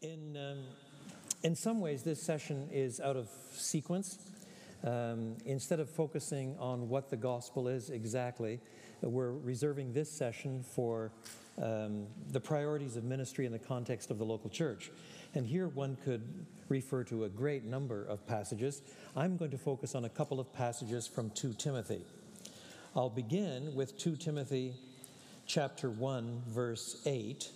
In, um, in some ways, this session is out of sequence. Um, instead of focusing on what the gospel is exactly, we're reserving this session for um, the priorities of ministry in the context of the local church. And here one could refer to a great number of passages. I'm going to focus on a couple of passages from 2 Timothy. I'll begin with 2 Timothy chapter 1 verse 8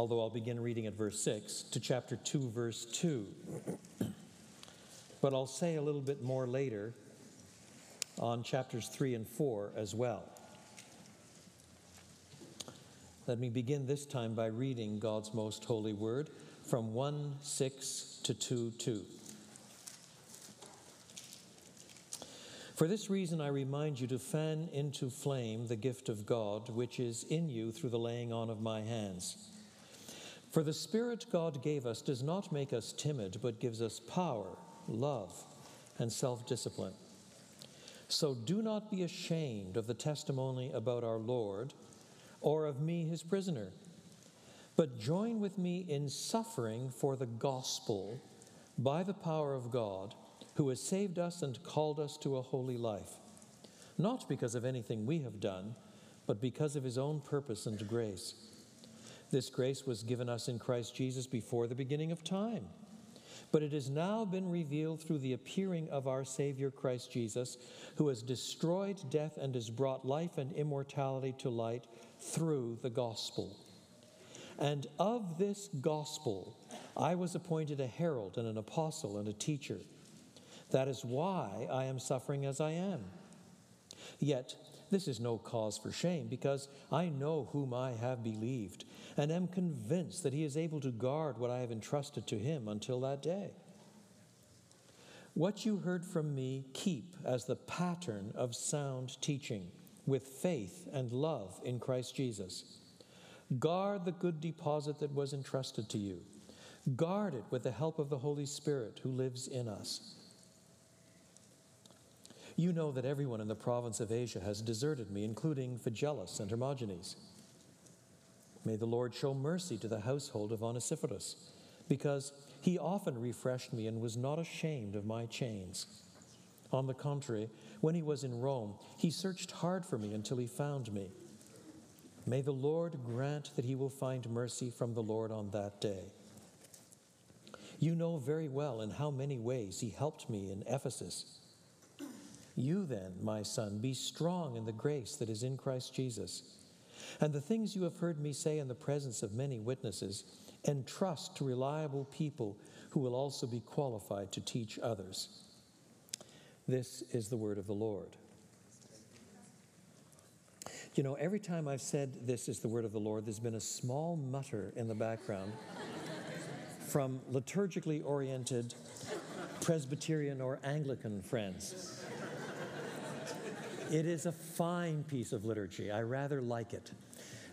although I'll begin reading at verse 6, to chapter 2, verse 2. but I'll say a little bit more later on chapters 3 and 4 as well. Let me begin this time by reading God's most holy word from 1 6 to 2 2. For this reason, I remind you to fan into flame the gift of God which is in you through the laying on of my hands. For the Spirit God gave us does not make us timid, but gives us power, love, and self discipline. So do not be ashamed of the testimony about our Lord or of me, his prisoner, but join with me in suffering for the gospel by the power of God, who has saved us and called us to a holy life, not because of anything we have done, but because of his own purpose and grace this grace was given us in Christ Jesus before the beginning of time. But it has now been revealed through the appearing of our Savior Christ Jesus, who has destroyed death and has brought life and immortality to light through the gospel. And of this gospel I was appointed a herald and an apostle and a teacher. That is why I am suffering as I am. Yet this is no cause for shame, because I know whom I have believed, and am convinced that he is able to guard what I have entrusted to him until that day. What you heard from me, keep as the pattern of sound teaching, with faith and love in Christ Jesus. Guard the good deposit that was entrusted to you. Guard it with the help of the Holy Spirit who lives in us. You know that everyone in the province of Asia has deserted me, including Phygelus and Hermogenes. May the Lord show mercy to the household of Onesiphorus, because he often refreshed me and was not ashamed of my chains. On the contrary, when he was in Rome, he searched hard for me until he found me. May the Lord grant that he will find mercy from the Lord on that day. You know very well in how many ways he helped me in Ephesus you then, my son, be strong in the grace that is in Christ Jesus. And the things you have heard me say in the presence of many witnesses, entrust to reliable people who will also be qualified to teach others. This is the word of the Lord. You know, every time I've said this is the word of the Lord, there's been a small mutter in the background from liturgically oriented Presbyterian or Anglican friends. It is a fine piece of liturgy. I rather like it,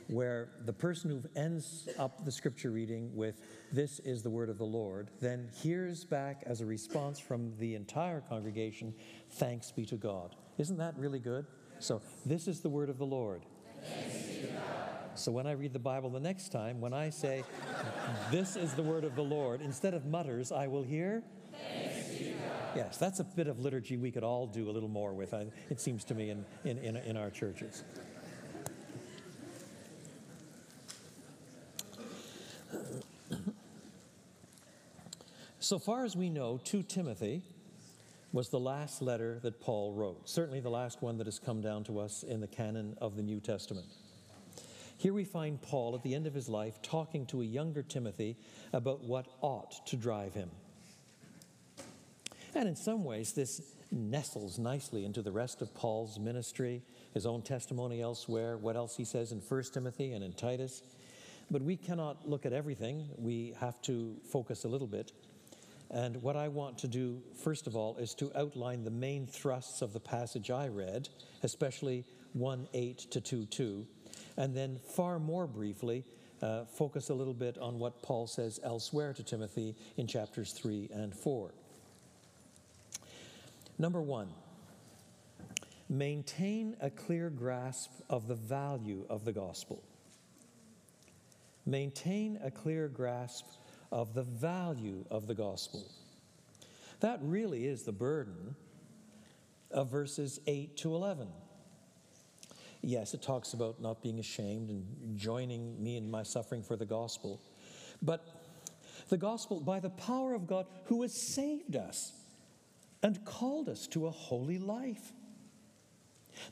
where the person who ends up the scripture reading with, This is the word of the Lord, then hears back as a response from the entire congregation, Thanks be to God. Isn't that really good? So, this is the word of the Lord. So, when I read the Bible the next time, when I say, This is the word of the Lord, instead of mutters, I will hear, Yes, that's a bit of liturgy we could all do a little more with, it seems to me, in, in, in, in our churches. So far as we know, 2 Timothy was the last letter that Paul wrote, certainly the last one that has come down to us in the canon of the New Testament. Here we find Paul at the end of his life talking to a younger Timothy about what ought to drive him. And in some ways, this nestles nicely into the rest of Paul's ministry, his own testimony elsewhere, what else he says in 1 Timothy and in Titus. But we cannot look at everything. We have to focus a little bit. And what I want to do, first of all, is to outline the main thrusts of the passage I read, especially 1 8 to 2 2, and then far more briefly, uh, focus a little bit on what Paul says elsewhere to Timothy in chapters 3 and 4. Number one, maintain a clear grasp of the value of the gospel. maintain a clear grasp of the value of the gospel. That really is the burden of verses 8 to 11. Yes, it talks about not being ashamed and joining me in my suffering for the gospel. But the gospel, by the power of God who has saved us and called us to a holy life.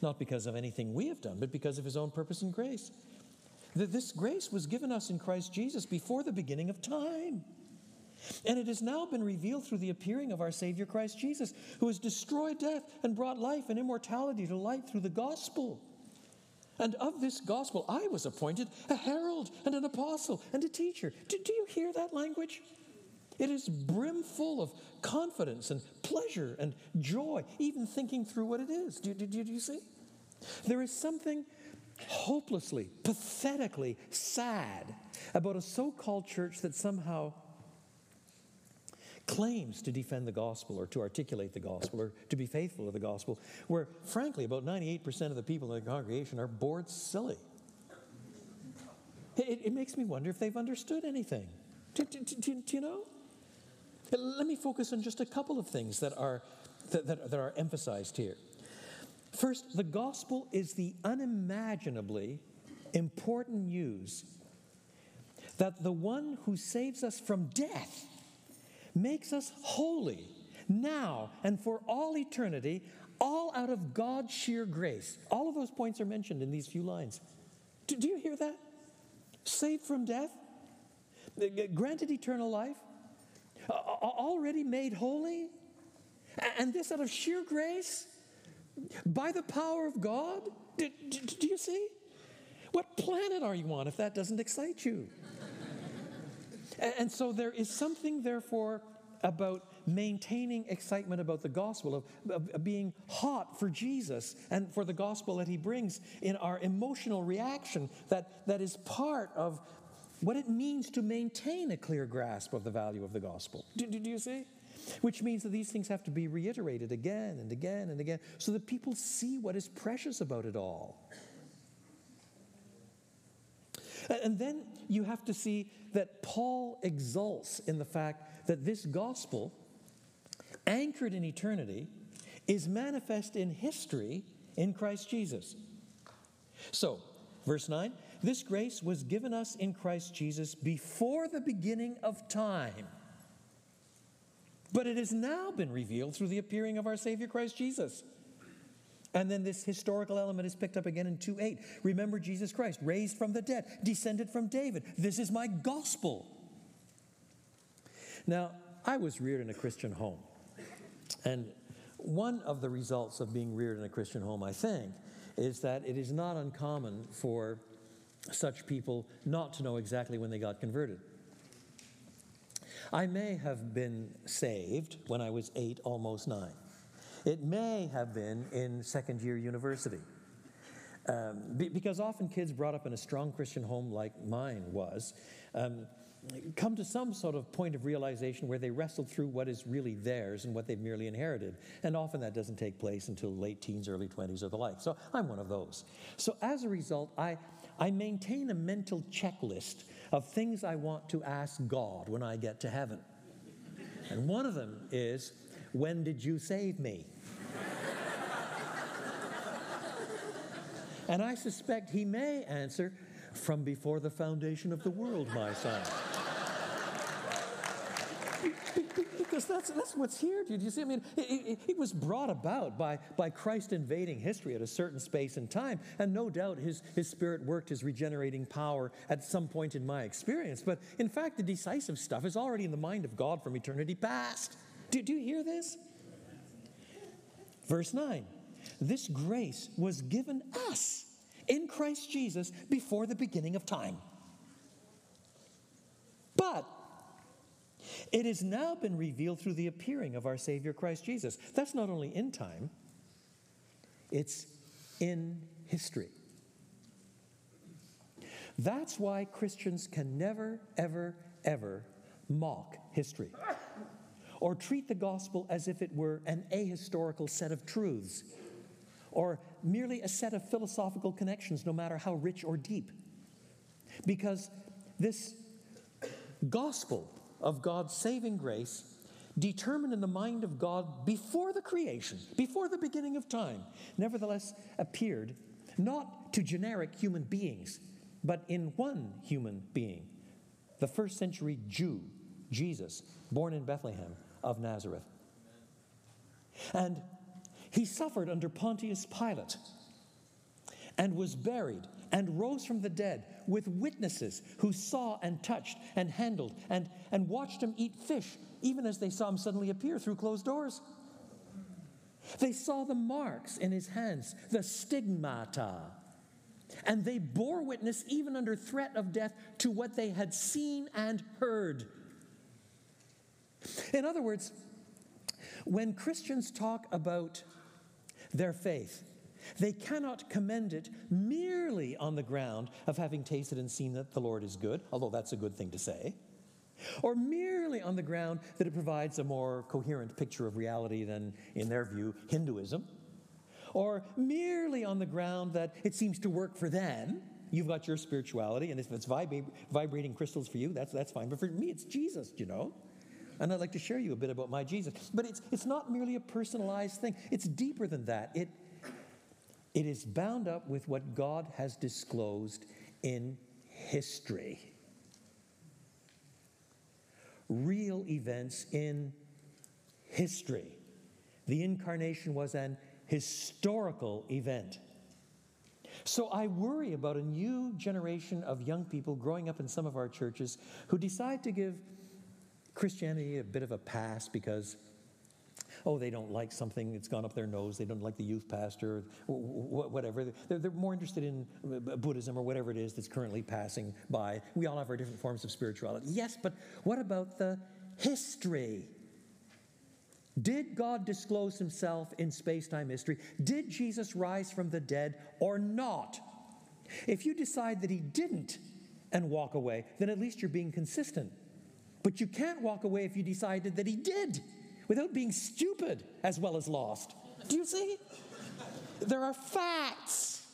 Not because of anything we have done, but because of his own purpose and grace. That this grace was given us in Christ Jesus before the beginning of time. And it has now been revealed through the appearing of our Savior Christ Jesus, who has destroyed death and brought life and immortality to light through the gospel. And of this gospel, I was appointed a herald and an apostle and a teacher. Do, do you hear that language? It is brimful of confidence and pleasure and joy, even thinking through what it is. Do, do, do, do you see? There is something hopelessly, pathetically sad about a so called church that somehow claims to defend the gospel or to articulate the gospel or to be faithful to the gospel, where frankly, about 98% of the people in the congregation are bored silly. It, it makes me wonder if they've understood anything. Do, do, do, do, you know? Let me focus on just a couple of things that are, that, that, that are emphasized here. First, the gospel is the unimaginably important news that the one who saves us from death makes us holy now and for all eternity, all out of God's sheer grace. All of those points are mentioned in these few lines. Do, do you hear that? Saved from death, granted eternal life, already made holy, and this out of sheer grace by the power of God. Do, do, do you see? What planet are you on if that doesn't excite you? And so there is something, therefore, about maintaining excitement about the gospel, of, of, being hot for Jesus and for the gospel that he brings in our emotional reaction that, that is part of what it means to maintain a clear grasp of the value of the gospel. Do, do, do you see? Which means that these things have to be reiterated again and again and again so that people see what is precious about it all. And then you have to see that Paul exults in the fact that this gospel, anchored in eternity, is manifest in history in Christ Jesus. So, verse 9 this grace was given us in Christ Jesus before the beginning of time. But it has now been revealed through the appearing of our Savior Christ Jesus. And then this historical element is picked up again in 2 8. Remember Jesus Christ, raised from the dead, descended from David. This is my gospel. Now, I was reared in a Christian home. And one of the results of being reared in a Christian home, I think, is that it is not uncommon for such people not to know exactly when they got converted. I may have been saved when I was eight, almost nine. It may have been in second year university. Um, be, because often kids brought up in a strong Christian home like mine was um, come to some sort of point of realization where they wrestle through what is really theirs and what they've merely inherited. And often that doesn't take place until late teens, early 20s, or the like. So I'm one of those. So as a result, I, I maintain a mental checklist of things I want to ask God when I get to heaven. And one of them is, When did you save me? and I suspect he may answer, From before the foundation of the world, my son because that's, that's what's here. Did you see? I mean, it, it, it, was brought about by, by Christ invading history at a certain space and time. And no doubt his, his spirit worked his regenerating power at some point in my experience. But in fact, the decisive stuff is already in the mind of God from eternity past. Do, do you hear this? Verse 9 This grace was given us in Christ Jesus before the beginning of time. But it has now been revealed through the appearing of our Savior Christ Jesus. That's not only in time, it's in history. That's why Christians can never, ever, ever mock history or treat the gospel as if it were an ahistorical set of truths or merely a set of philosophical connections, no matter how rich or deep. Because this gospel of God's saving grace, determined in the mind of God before the creation, before the beginning of time, nevertheless appeared not to generic human beings, but in one human being, the first century Jew, Jesus, born in Bethlehem of Nazareth. And he suffered under Pontius Pilate and was buried and rose from the dead with witnesses who saw and touched and handled and, and watched him eat fish, even as they saw him suddenly appear through closed doors. They saw the marks in his hands, the stigmata, and they bore witness, even under threat of death, to what they had seen and heard. In other words, when Christians talk about their faith, they cannot commend it merely on the ground of having tasted and seen that the Lord is good, although that's a good thing to say, or merely on the ground that it provides a more coherent picture of reality than, in their view, Hinduism, or merely on the ground that it seems to work for them. You've got your spirituality, and if it's vib- vibrating crystals for you, that's, that's fine. But for me, it's Jesus, you know? And I'd like to share you a bit about my Jesus. But it's, it's not merely a personalized thing, it's deeper than that. It, it is bound up with what God has disclosed in history. Real events in history. The incarnation was an historical event. So I worry about a new generation of young people growing up in some of our churches who decide to give Christianity a bit of a pass because oh, they don't like something that's gone up their nose, they don't like the youth pastor, whatever. They're, they're, more interested in uh, Buddhism or whatever it is that's currently passing by. We all have our different forms of spirituality. Yes, but what about the history? Did God disclose himself in space time history? Did Jesus rise from the dead or not? If you decide that he didn't and walk away, then at least you're being consistent. But you can't walk away if you decided that he did without being stupid as well as lost. Do you see? There are facts,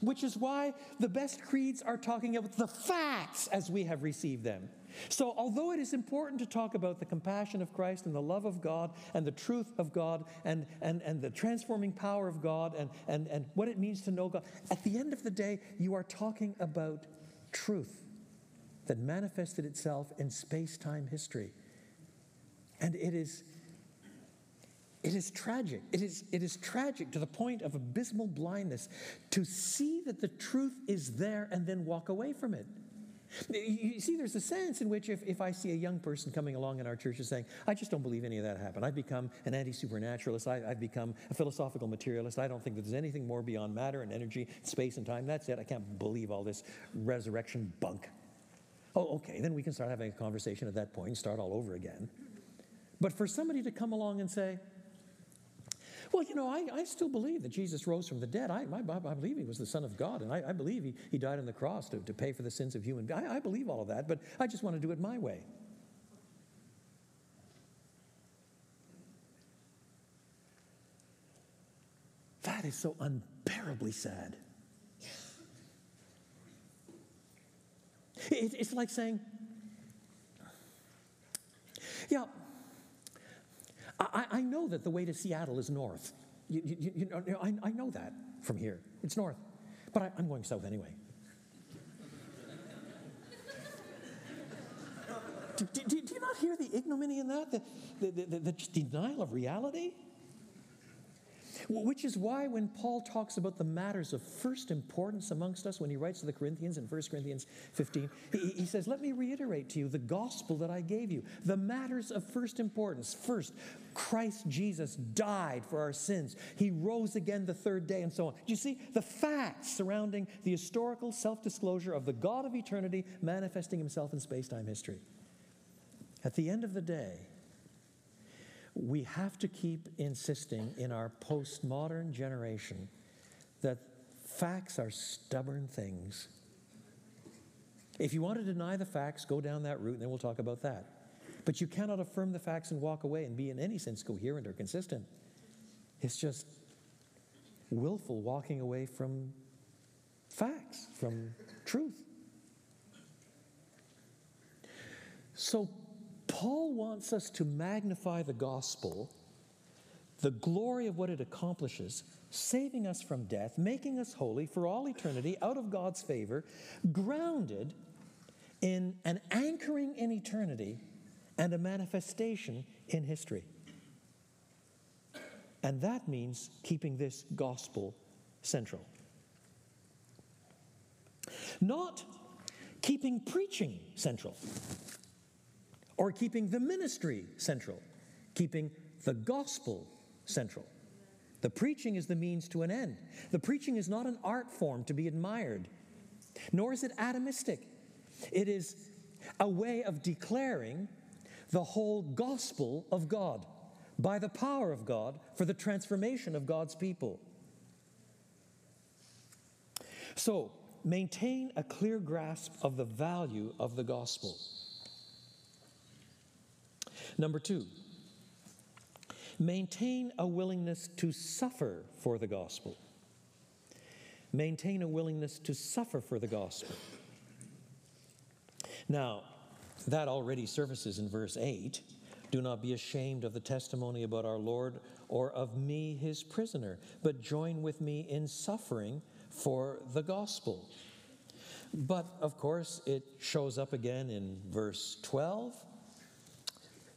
which is why the best creeds are talking about the facts as we have received them. So, although it is important to talk about the compassion of Christ and the love of God and the truth of God and, and, and the transforming power of God and, and, and what it means to know God, at the end of the day, you are talking about truth that manifested itself in space time history. And it is, it is tragic. It is, it is tragic to the point of abysmal blindness to see that the truth is there and then walk away from it. You see, there's a sense in which if, if I see a young person coming along in our church and saying, I just don't believe any of that happened. I've become an anti supernaturalist. I've become a philosophical materialist. I don't think that there's anything more beyond matter and energy, space and time. That's it. I can't believe all this resurrection bunk. Oh, okay, then we can start having a conversation at that point and start all over again. But for somebody to come along and say, well, you know, I, I still believe that Jesus rose from the dead. I, I, I believe he was the Son of God, and I, I believe he, he died on the cross to, to pay for the sins of human beings. I, I believe all of that, but I just want to do it my way. That is so unbearably sad. It, it's like saying, yeah, I, I, know that the way to Seattle is north. You, you, you know, I, I, know that from here. It's north. But I, I'm going south anyway. do, do, do, you not hear the ignominy in that? The, the, the, the denial of reality? Which is why when Paul talks about the matters of first importance amongst us, when he writes to the Corinthians in 1 Corinthians 15, he, he says, Let me reiterate to you the gospel that I gave you, the matters of first importance. First, Christ Jesus died for our sins. He rose again the third day, and so on. Do you see the facts surrounding the historical self disclosure of the God of eternity manifesting himself in space time history? At the end of the day, we have to keep insisting in our postmodern generation that facts are stubborn things. If you want to deny the facts, go down that route and then we'll talk about that. But you cannot affirm the facts and walk away and be in any sense coherent or consistent. It's just willful walking away from facts, from truth. So, Paul wants us to magnify the gospel, the glory of what it accomplishes, saving us from death, making us holy for all eternity out of God's favor, grounded in an anchoring in eternity and a manifestation in history. And that means keeping this gospel central. Not keeping preaching central or keeping the ministry central, keeping the gospel central. The preaching is the means to an end. The preaching is not an art form to be admired, nor is it atomistic. It is a way of declaring the whole gospel of God by the power of God for the transformation of God's people. So, maintain a clear grasp of the value of the gospel. Number two, maintain a willingness to suffer for the gospel. Maintain a willingness to suffer for the gospel. Now, that already surfaces in verse 8. Do not be ashamed of the testimony about our Lord or of me, his prisoner, but join with me in suffering for the gospel. But of course, it shows up again in verse 12.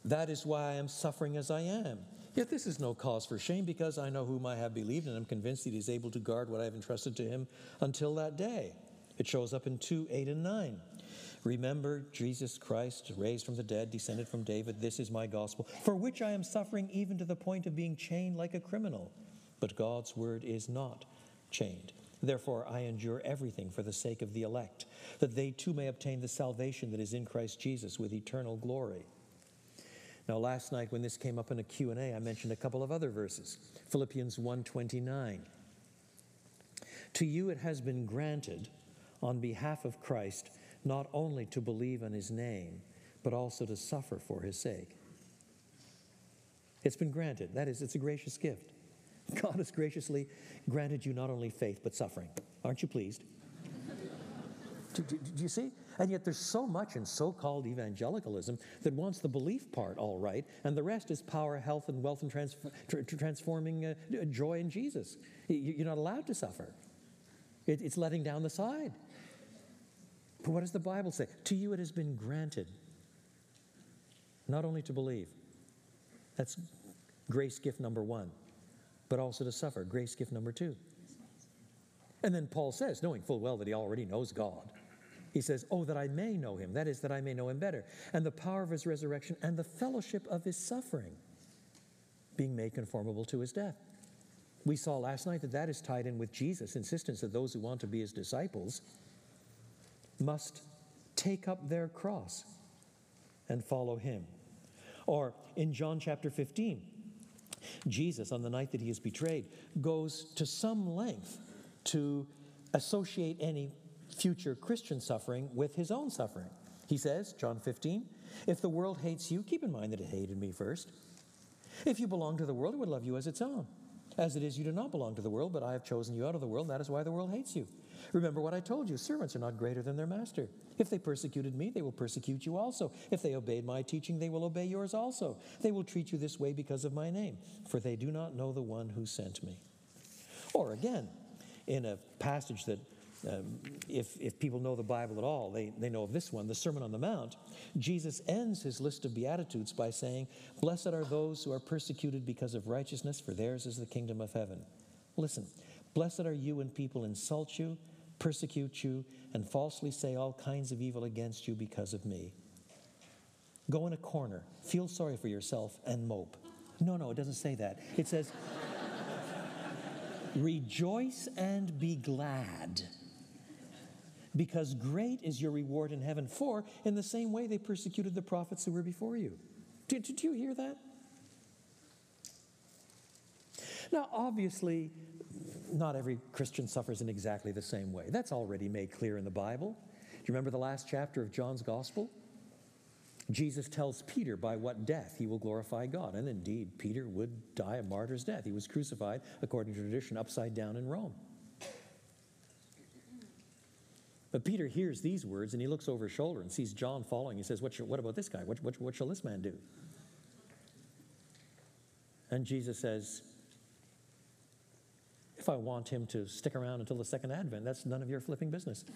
That is why I am suffering as I am. Yet this is no cause for shame, because I know whom I have believed, and I am convinced that he is able to guard what I have entrusted to him until that day. It shows up in 2 8 and 9. Remember Jesus Christ, raised from the dead, descended from David. This is my gospel, for which I am suffering even to the point of being chained like a criminal. But God's word is not chained. Therefore, I endure everything for the sake of the elect, that they too may obtain the salvation that is in Christ Jesus with eternal glory. Now, last night when this came up in a Q&A, I mentioned a couple of other verses. Philippians 1:29. To you it has been granted on behalf of Christ not only to believe in his name, but also to suffer for his sake. It's been granted. That is, it's a gracious gift. God has graciously granted you not only faith, but suffering. Aren't you pleased? do, do, do, you see? And yet there's so much in so called evangelicalism that wants the belief part all right, and the rest is power, health, and wealth, and trans- transforming uh, joy in Jesus. You're not allowed to suffer, it, it's letting down the side. But what does the Bible say? To you it has been granted not only to believe, that's grace gift number one, but also to suffer, grace gift number two. And then Paul says, knowing full well that he already knows God, he says, Oh, that I may know him, that is, that I may know him better, and the power of his resurrection and the fellowship of his suffering, being made conformable to his death. We saw last night that that is tied in with Jesus' insistence that those who want to be his disciples must take up their cross and follow him. Or in John chapter 15, Jesus, on the night that he is betrayed, goes to some length to associate any future Christian suffering with his own suffering. He says, John 15, if the world hates you, keep in mind that it hated me first. If you belong to the world, it would love you as its own. As it is, you do not belong to the world, but I have chosen you out of the world. That is why the world hates you. Remember what I told you servants are not greater than their master. If they persecuted me, they will persecute you also. If they obeyed my teaching, they will obey yours also. They will treat you this way because of my name, for they do not know the one who sent me. Or again, in a passage that um, if, if people know the Bible at all, they, they know of this one, the Sermon on the Mount. Jesus ends his list of Beatitudes by saying, Blessed are those who are persecuted because of righteousness, for theirs is the kingdom of heaven. Listen, blessed are you when people insult you, persecute you, and falsely say all kinds of evil against you because of me. Go in a corner, feel sorry for yourself, and mope. No, no, it doesn't say that. It says, Rejoice and be glad because great is your reward in heaven. For in the same way they persecuted the prophets who were before you. Did, did you hear that? Now, obviously, not every Christian suffers in exactly the same way. That's already made clear in the Bible. Do you remember the last chapter of John's Gospel? Jesus tells Peter by what death he will glorify God. And indeed, Peter would die a martyr's death. He was crucified, according to tradition, upside down in Rome. But Peter hears these words and he looks over his shoulder and sees John following. He says, What, what about this guy? What, what, what shall this man do? And Jesus says, If I want him to stick around until the second advent, that's none of your flipping business.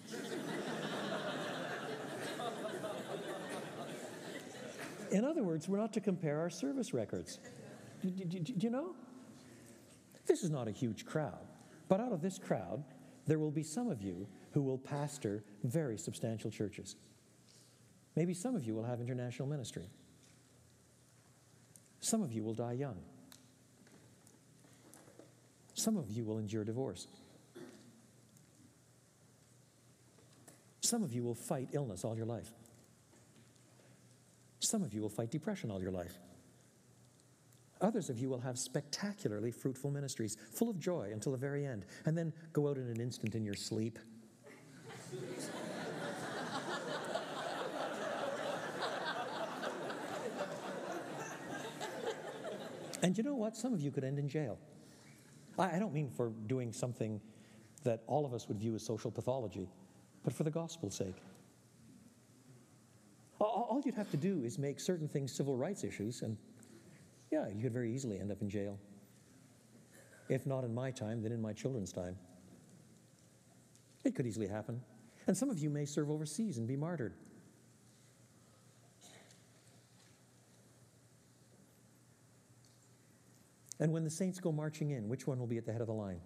In other words, we're not to compare our service records. Do, do, do, you know? This is not a huge crowd, but out of this crowd, there will be some of you who will pastor very substantial churches. Maybe some of you will have international ministry. Some of you will die young. Some of you will endure divorce. Some of you will fight illness all your life. Some of you will fight depression all your life. Others of you will have spectacularly fruitful ministries, full of joy until the very end, and then go out in an instant in your sleep. and you know what? Some of you could end in jail. I don't mean for doing something that all of us would view as social pathology, but for the gospel's sake. All you'd have to do is make certain things civil rights issues, and yeah, you could very easily end up in jail. If not in my time, then in my children's time. It could easily happen. And some of you may serve overseas and be martyred. And when the saints go marching in, which one will be at the head of the line?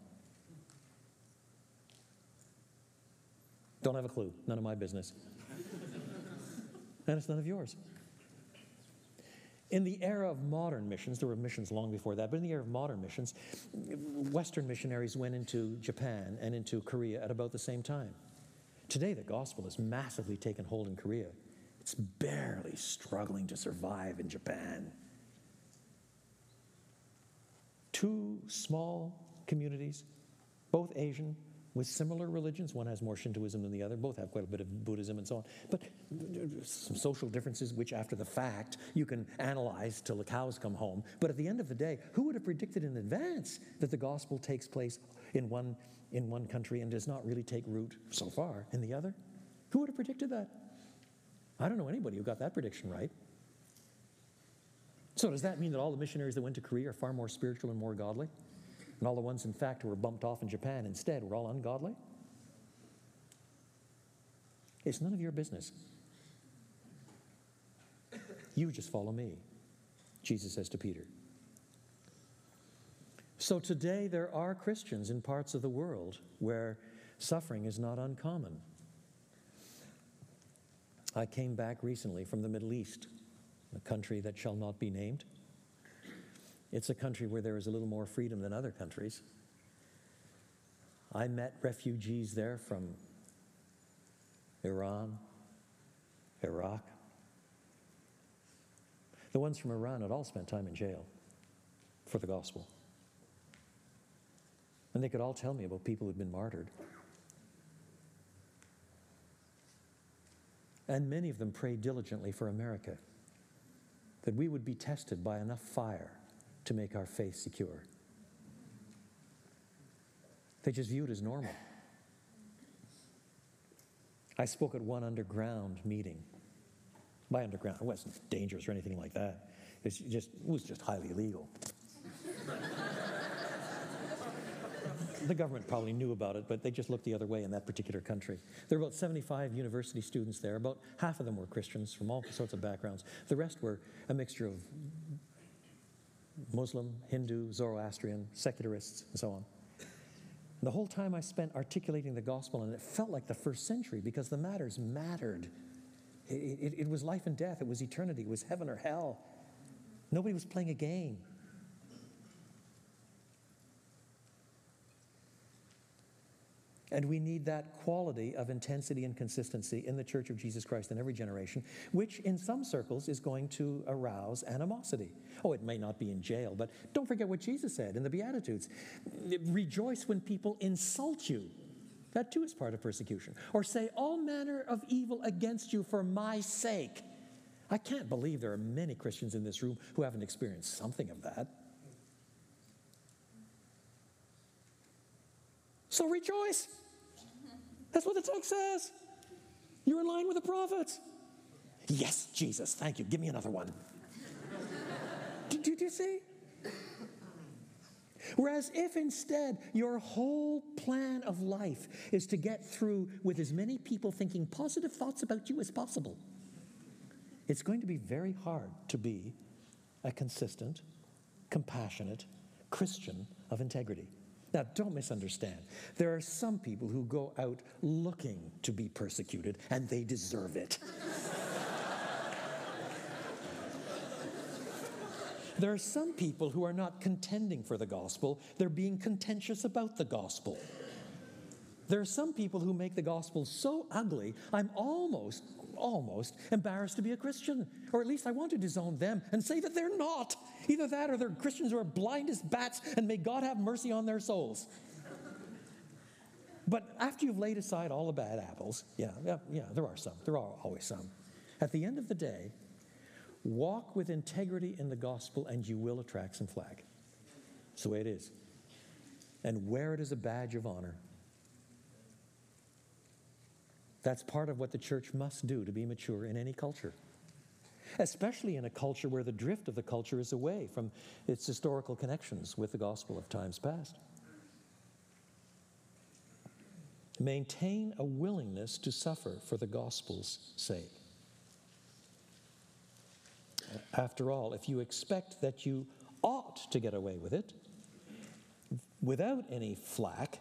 Don't have a clue. None of my business. and it's none of yours. In the era of modern missions, there were missions long before that, but in the era of modern missions, Western missionaries went into Japan and into Korea at about the same time. Today, the gospel has massively taken hold in Korea. It's barely struggling to survive in Japan. Two small communities, both Asian, with similar religions. One has more Shintoism than the other. Both have quite a bit of Buddhism and so on. But some social differences, which after the fact you can analyze till the cows come home. But at the end of the day, who would have predicted in advance that the gospel takes place in one, in one country and does not really take root so far in the other? Who would have predicted that? I don't know anybody who got that prediction right. So, does that mean that all the missionaries that went to Korea are far more spiritual and more godly? And all the ones, in fact, who were bumped off in Japan instead were all ungodly? It's none of your business. You just follow me, Jesus says to Peter. So today there are Christians in parts of the world where suffering is not uncommon. I came back recently from the Middle East, a country that shall not be named. It's a country where there is a little more freedom than other countries. I met refugees there from Iran, Iraq. The ones from Iran had all spent time in jail for the gospel. And they could all tell me about people who'd been martyred. And many of them prayed diligently for America, that we would be tested by enough fire to make our faith secure. They just view it as normal. I spoke at one underground meeting. By underground, it wasn't dangerous or anything like that. It's just, it was just highly illegal. the government probably knew about it, but they just looked the other way in that particular country. There were about 75 university students there. About half of them were Christians from all sorts of backgrounds. The rest were a mixture of Muslim, Hindu, Zoroastrian, secularists, and so on. The whole time I spent articulating the gospel, and it felt like the first century because the matters mattered. It, it, it was life and death, it was eternity, it was heaven or hell. Nobody was playing a game. And we need that quality of intensity and consistency in the Church of Jesus Christ in every generation, which in some circles is going to arouse animosity. Oh, it may not be in jail, but don't forget what Jesus said in the Beatitudes Rejoice when people insult you. That too is part of persecution. Or say all manner of evil against you for my sake. I can't believe there are many Christians in this room who haven't experienced something of that. So rejoice. That's what the text says. You're in line with the prophets. Yes, Jesus, thank you. Give me another one. did, did you see? Whereas if instead your whole plan of life is to get through with as many people thinking positive thoughts about you as possible, it's going to be very hard to be a consistent, compassionate Christian of integrity. Now, don't misunderstand. There are some people who go out looking to be persecuted, and they deserve it. there are some people who are not contending for the gospel, they're being contentious about the gospel. There are some people who make the gospel so ugly, I'm almost, almost embarrassed to be a Christian. Or at least I want to disown them and say that they're not. Either that or they're Christians who are blind as bats, and may God have mercy on their souls. But after you've laid aside all the bad apples, yeah, yeah, yeah, there are some. There are always some. At the end of the day, walk with integrity in the gospel and you will attract some flag. That's the way it is. And wear it as a badge of honor. That's part of what the church must do to be mature in any culture especially in a culture where the drift of the culture is away from its historical connections with the gospel of times past. Maintain a willingness to suffer for the gospel's sake. After all, if you expect that you ought to get away with it without any flack,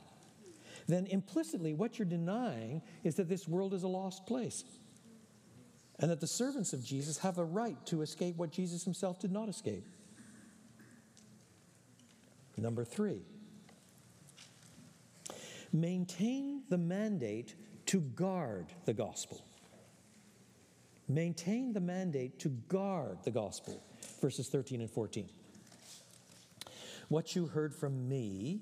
then implicitly what you're denying is that this world is a lost place and that the servants of Jesus have a right to escape what Jesus himself did not escape. Number three, maintain the mandate to guard the gospel. Maintain the mandate to guard the gospel, verses 13 and 14. What you heard from me,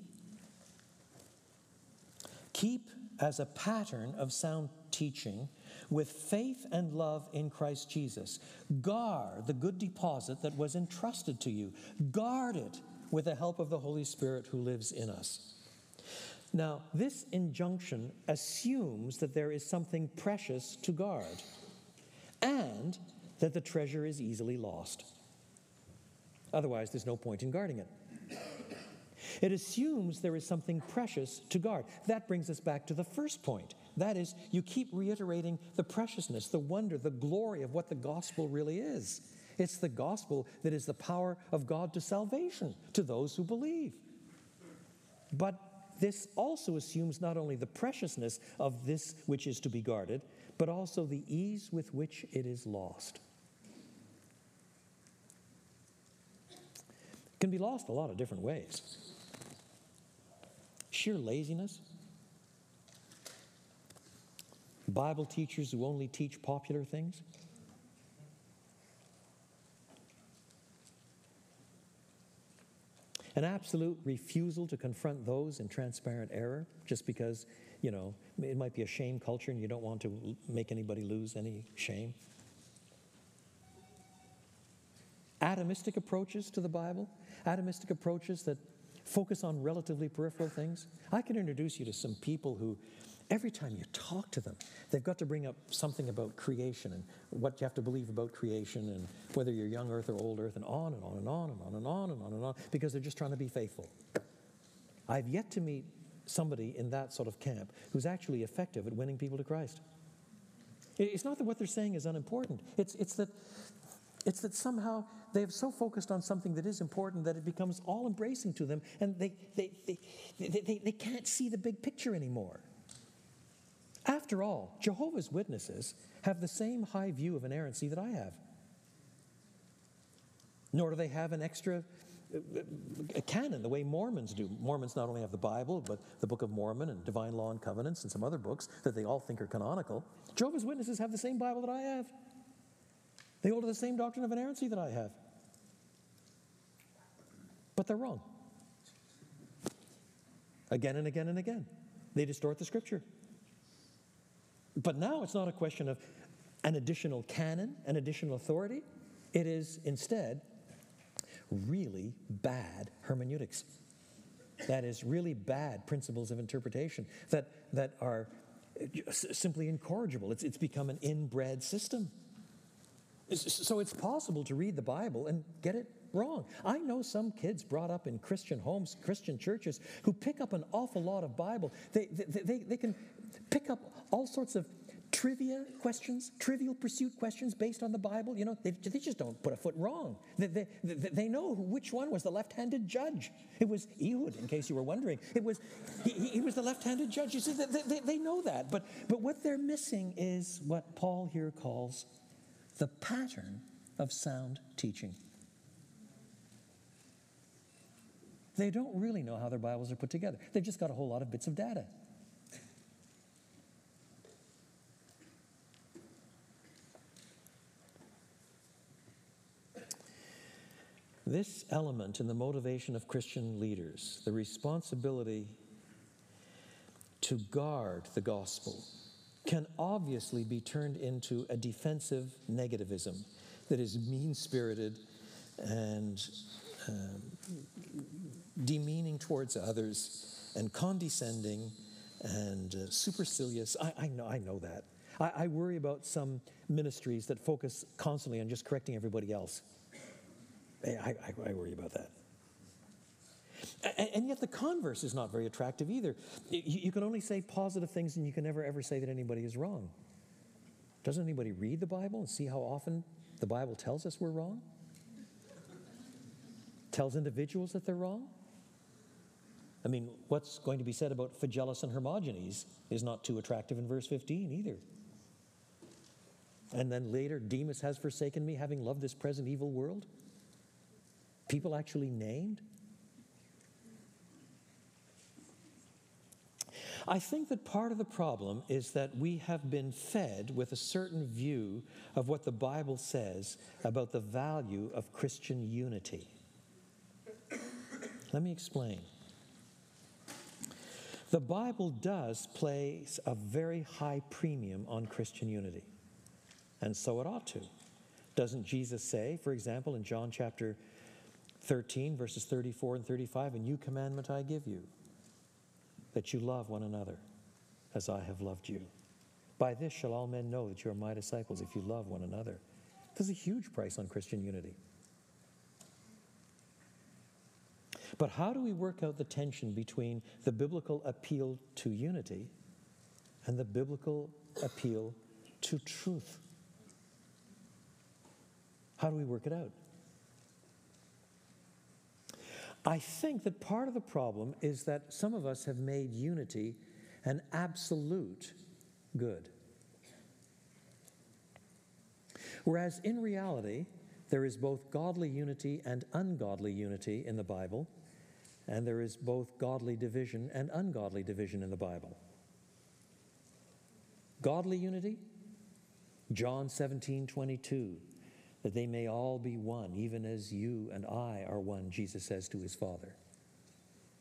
keep as a pattern of sound teaching with faith and love in Christ Jesus. Guard the good deposit that was entrusted to you. Guard it with the help of the Holy Spirit who lives in us. Now, this injunction assumes that there is something precious to guard and that the treasure is easily lost. Otherwise, there's no point in guarding it. It assumes there is something precious to guard. That brings us back to the first point that is, you keep reiterating the preciousness, the wonder, the glory of what the gospel really is. It's the gospel that is the power of God to salvation to those who believe. But this also assumes not only the preciousness of this which is to be guarded, but also the ease with which it is lost. It can be lost a lot of different ways. Sheer laziness, Bible teachers who only teach popular things? An absolute refusal to confront those in transparent error just because, you know, it might be a shame culture and you don't want to make anybody lose any shame. Atomistic approaches to the Bible, atomistic approaches that focus on relatively peripheral things. I can introduce you to some people who Every time you talk to them, they've got to bring up something about creation and what you have to believe about creation and whether you're young earth or old earth and on and on and on and on and on and on and on because they're just trying to be faithful. I've yet to meet somebody in that sort of camp who's actually effective at winning people to Christ. It's not that what they're saying is unimportant. It's, it's, that, it's that somehow they have so focused on something that is important that it becomes all embracing to them and they, they, they, they, they, can't see the big picture anymore. After all, Jehovah's Witnesses have the same high view of inerrancy that I have. Nor do they have an extra uh, canon the way Mormons do. Mormons not only have the Bible, but the Book of Mormon and Divine Law and Covenants and some other books that they all think are canonical. Jehovah's Witnesses have the same Bible that I have. They hold to the same doctrine of inerrancy that I have. But they're wrong. Again and again and again. They distort the scripture. But now it's not a question of an additional canon, an additional authority. It is instead really bad hermeneutics. That is, really bad principles of interpretation that, that are simply incorrigible. It's, it's become an inbred system. So it's possible to read the Bible and get it wrong. I know some kids brought up in Christian homes, Christian churches, who pick up an awful lot of Bible. They, they, they, they can pick up all sorts of trivia questions, trivial pursuit questions based on the Bible. You know, they, they just don't put a foot wrong. They, they, they know which one was the left handed judge. It was Ehud, in case you were wondering. It was, he, he was the left handed judge. You see, they, they, they know that. But, but what they're missing is what Paul here calls the pattern of sound teaching. They don't really know how their Bibles are put together. They've just got a whole lot of bits of data. This element in the motivation of Christian leaders, the responsibility to guard the gospel, can obviously be turned into a defensive negativism that is mean spirited and um, demeaning towards others and condescending and uh, supercilious. I, I, know, I know that. I, I worry about some ministries that focus constantly on just correcting everybody else. I, I, I worry about that. And yet, the converse is not very attractive either. You can only say positive things, and you can never ever say that anybody is wrong. Doesn't anybody read the Bible and see how often the Bible tells us we're wrong? Tells individuals that they're wrong? I mean, what's going to be said about Phygelus and Hermogenes is not too attractive in verse 15 either. And then later, Demas has forsaken me, having loved this present evil world people actually named? I think that part of the problem is that we have been fed with a certain view of what the Bible says about the value of Christian unity. Let me explain. The Bible does place a very high premium on Christian unity, and so it ought to. Doesn't Jesus say, for example, in John chapter 13, verses 34 and 35, a new commandment I give you, that you love one another as I have loved you. By this shall all men know that you are my disciples if you love one another. There's a huge price on Christian unity. But how do we work out the tension between the biblical appeal to unity and the biblical appeal to truth? How do we work it out? I think that part of the problem is that some of us have made unity an absolute good. Whereas in reality, there is both godly unity and ungodly unity in the Bible, and there is both godly division and ungodly division in the Bible. Godly unity, John 17 22 that they may all be one, even as you and I are one, Jesus says to his Father.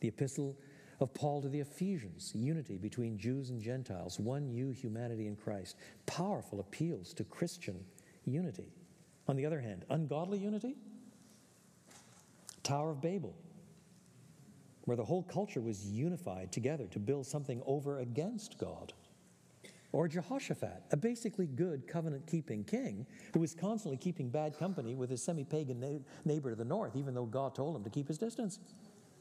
The epistle of Paul to the Ephesians, unity between Jews and Gentiles, one new humanity in Christ, powerful appeals to Christian unity. On the other hand, ungodly unity, Tower of Babel, where the whole culture was unified together to build something over against God. Or Jehoshaphat, a basically good covenant keeping king who was constantly keeping bad company with his semi pagan neighbor to the north, even though God told him to keep his distance.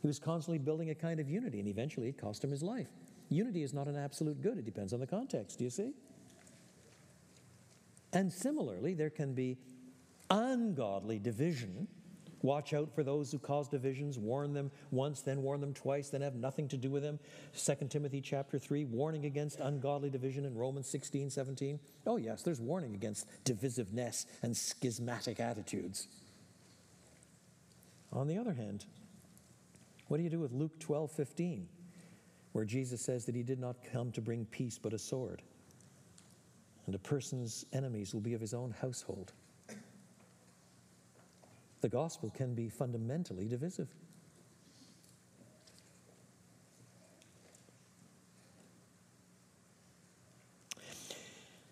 He was constantly building a kind of unity, and eventually it cost him his life. Unity is not an absolute good, it depends on the context, do you see? And similarly, there can be ungodly division Watch out for those who cause divisions. Warn them once, then warn them twice, then have nothing to do with them. 2 Timothy chapter 3, warning against ungodly division in Romans 16, 17. Oh, yes, there's warning against divisiveness and schismatic attitudes. On the other hand, what do you do with Luke 12, 15, where Jesus says that he did not come to bring peace but a sword? And a person's enemies will be of his own household. The gospel can be fundamentally divisive.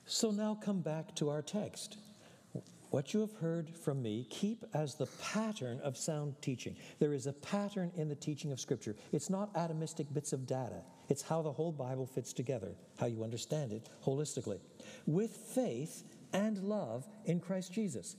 So now come back to our text. What you have heard from me, keep as the pattern of sound teaching. There is a pattern in the teaching of Scripture. It's not atomistic bits of data, it's how the whole Bible fits together, how you understand it holistically, with faith and love in Christ Jesus.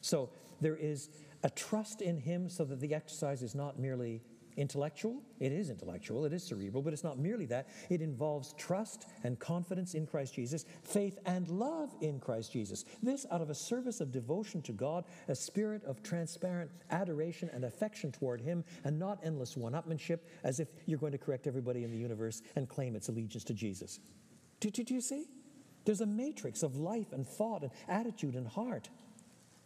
So there is a trust in Him so that the exercise is not merely intellectual. It is intellectual, it is cerebral, but it's not merely that. It involves trust and confidence in Christ Jesus, faith and love in Christ Jesus. This out of a service of devotion to God, a spirit of transparent adoration and affection toward Him, and not endless one upmanship as if you're going to correct everybody in the universe and claim its allegiance to Jesus. Do, do, do you see? There's a matrix of life and thought and attitude and heart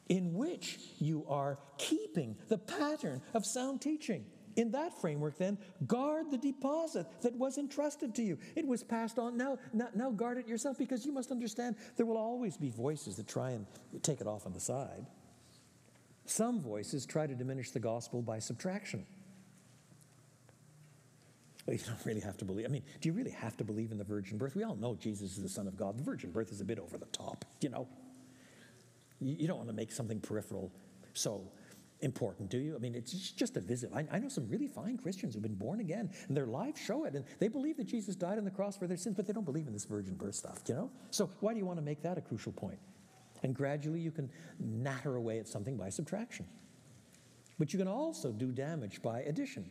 in which you are keeping the pattern of sound teaching. In that framework, then, guard the deposit that was entrusted to you. It was passed on. Now, now, now, guard it yourself because you must understand there will always be voices that try and take it off on the side. Some voices try to diminish the gospel by subtraction. Well, you don't really have to believe. I mean, do you really have to believe in the virgin birth? We all know Jesus is the Son of God. The virgin birth is a bit over the top, you know. You, don't want to make something peripheral so important, do you? I mean, it's just a visit. I, I, know some really fine Christians who've been born again, and their lives show it, and they believe that Jesus died on the cross for their sins, but they don't believe in this virgin birth stuff, you know? So why do you want to make that a crucial point? And gradually you can natter away at something by subtraction. But you can also do damage by addition.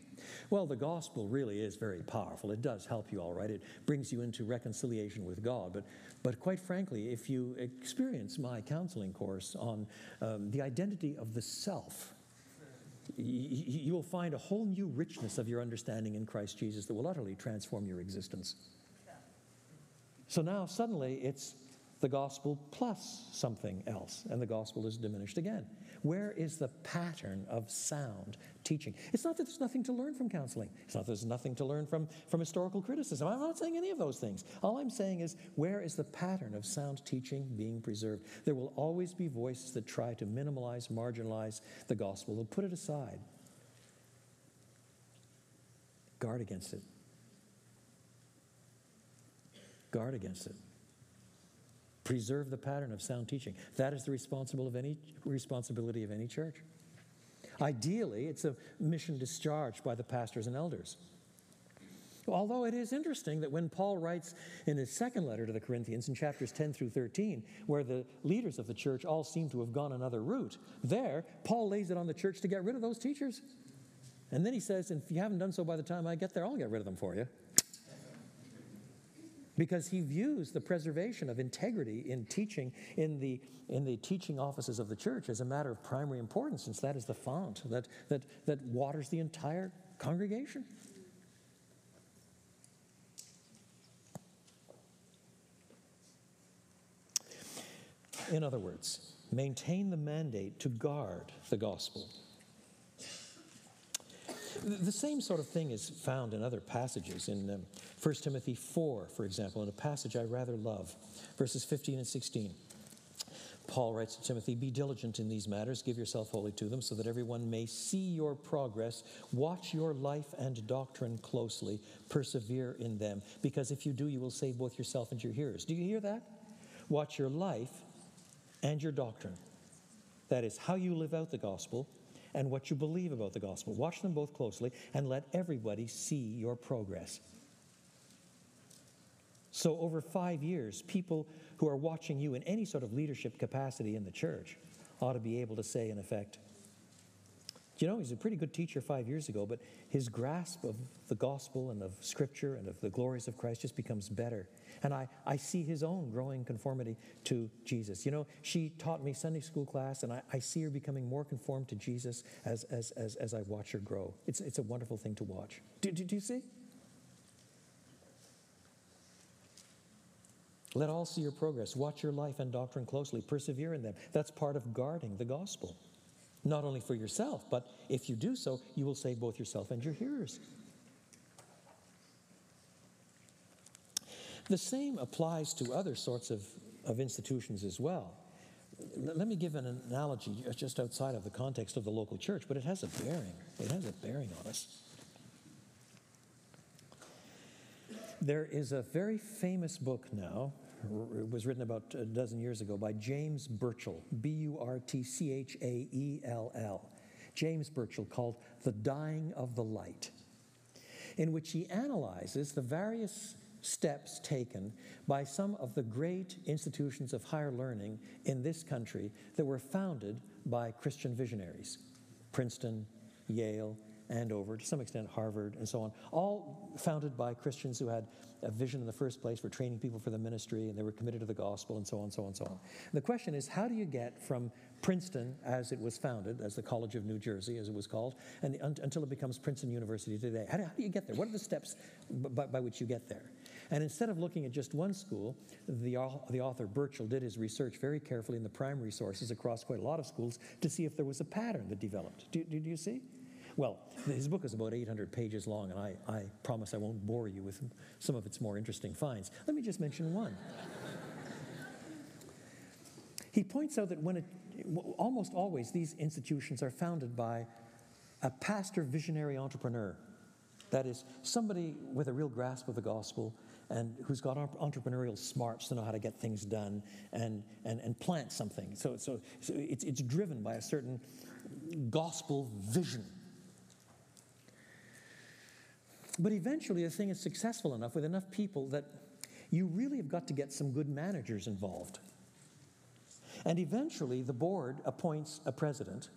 Well, the gospel really is very powerful. It does help you, all right. It brings you into reconciliation with God. But, but quite frankly, if you experience my counseling course on um, the identity of the self, you will find a whole new richness of your understanding in Christ Jesus that will utterly transform your existence. So now suddenly it's the gospel plus something else, and the gospel is diminished again. Where is the pattern of sound teaching? It's not that there's nothing to learn from counseling. It's not that there's nothing to learn from, from historical criticism. I'm not saying any of those things. All I'm saying is, where is the pattern of sound teaching being preserved? There will always be voices that try to minimalize, marginalize the gospel. They'll put it aside. Guard against it. Guard against it. Preserve the pattern of sound teaching. That is the responsible of any, responsibility of any church. Ideally, it's a mission discharged by the pastors and elders. Although it is interesting that when Paul writes in his second letter to the Corinthians in chapters 10 through 13, where the leaders of the church all seem to have gone another route, there, Paul lays it on the church to get rid of those teachers. And then he says, if you haven't done so by the time I get there, I'll get rid of them for you because he views the preservation of integrity in teaching in the, in the teaching offices of the church as a matter of primary importance, since that is the font that, that, that waters the entire congregation. In other words, maintain the mandate to guard the gospel. The same sort of thing is found in other passages. In um, 1 Timothy 4, for example, in a passage I rather love, verses 15 and 16. Paul writes to Timothy, Be diligent in these matters, give yourself wholly to them, so that everyone may see your progress. Watch your life and doctrine closely, persevere in them, because if you do, you will save both yourself and your hearers. Do you hear that? Watch your life and your doctrine. That is, how you live out the gospel and what you believe about the gospel. Watch them both closely and let everybody see your progress. So, over five years, people who are watching you in any sort of leadership capacity in the church ought to be able to say, in effect, you know, he's a pretty good teacher five years ago, but his grasp of the gospel and of scripture and of the glories of Christ just becomes better. And I, I see his own growing conformity to Jesus. You know, she taught me Sunday school class, and I, I see her becoming more conformed to Jesus as, as, as, as I watch her grow. It's, it's a wonderful thing to watch. Do, do, do you see? Let all see your progress. Watch your life and doctrine closely. Persevere in them. That's part of guarding the gospel not only for yourself, but if you do so, you will save both yourself and your hearers. The same applies to other sorts of, of institutions as well. Let me give an analogy uh, just outside of the context of the local church, but it has a bearing. It has a bearing on us. There is a very famous book now It was written about a dozen years ago by James Burtchaell, B U R T C H A E L L. James Burtchaell, called The Dying of the Light, in which he analyzes the various steps taken by some of the great institutions of higher learning in this country that were founded by Christian visionaries Princeton, Yale, Andover, to some extent Harvard, and so on, all founded by Christians who had a vision in the first place for training people for the ministry, and they were committed to the gospel, and so on, so on, so on. And the question is, how do you get from Princeton, as it was founded, as the College of New Jersey, as it was called, and un- until it becomes Princeton University today? How do, how do, you get there? What are the steps by, by which you get there? And instead of looking at just one school, the, the author Burtchaell did his research very carefully in the primary sources across quite a lot of schools to see if there was a pattern that developed. Do, do, do you see? Well, his book is about 800 pages long, and I, I promise I won't bore you with some of its more interesting finds. Let me just mention one. he points out that when it, almost always these institutions are founded by a pastor visionary entrepreneur. That is, somebody with a real grasp of the gospel and who's got entrepreneurial smarts to know how to get things done and, and, and plant something. So, so, so it's, it's driven by a certain gospel vision but eventually, the thing is successful enough with enough people that you really have got to get some good managers involved. And eventually, the board appoints a president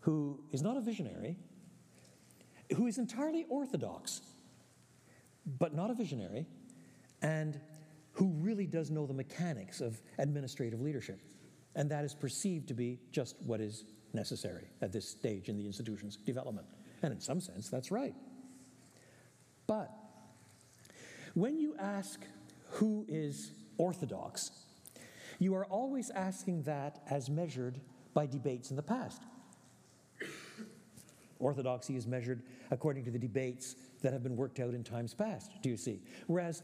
who is not a visionary, who is entirely orthodox, but not a visionary, and who really does know the mechanics of administrative leadership. And that is perceived to be just what is necessary at this stage in the institution's development. And in some sense, that's right. But when you ask who is orthodox, you are always asking that as measured by debates in the past. Orthodoxy is measured according to the debates that have been worked out in times past, do you see? Whereas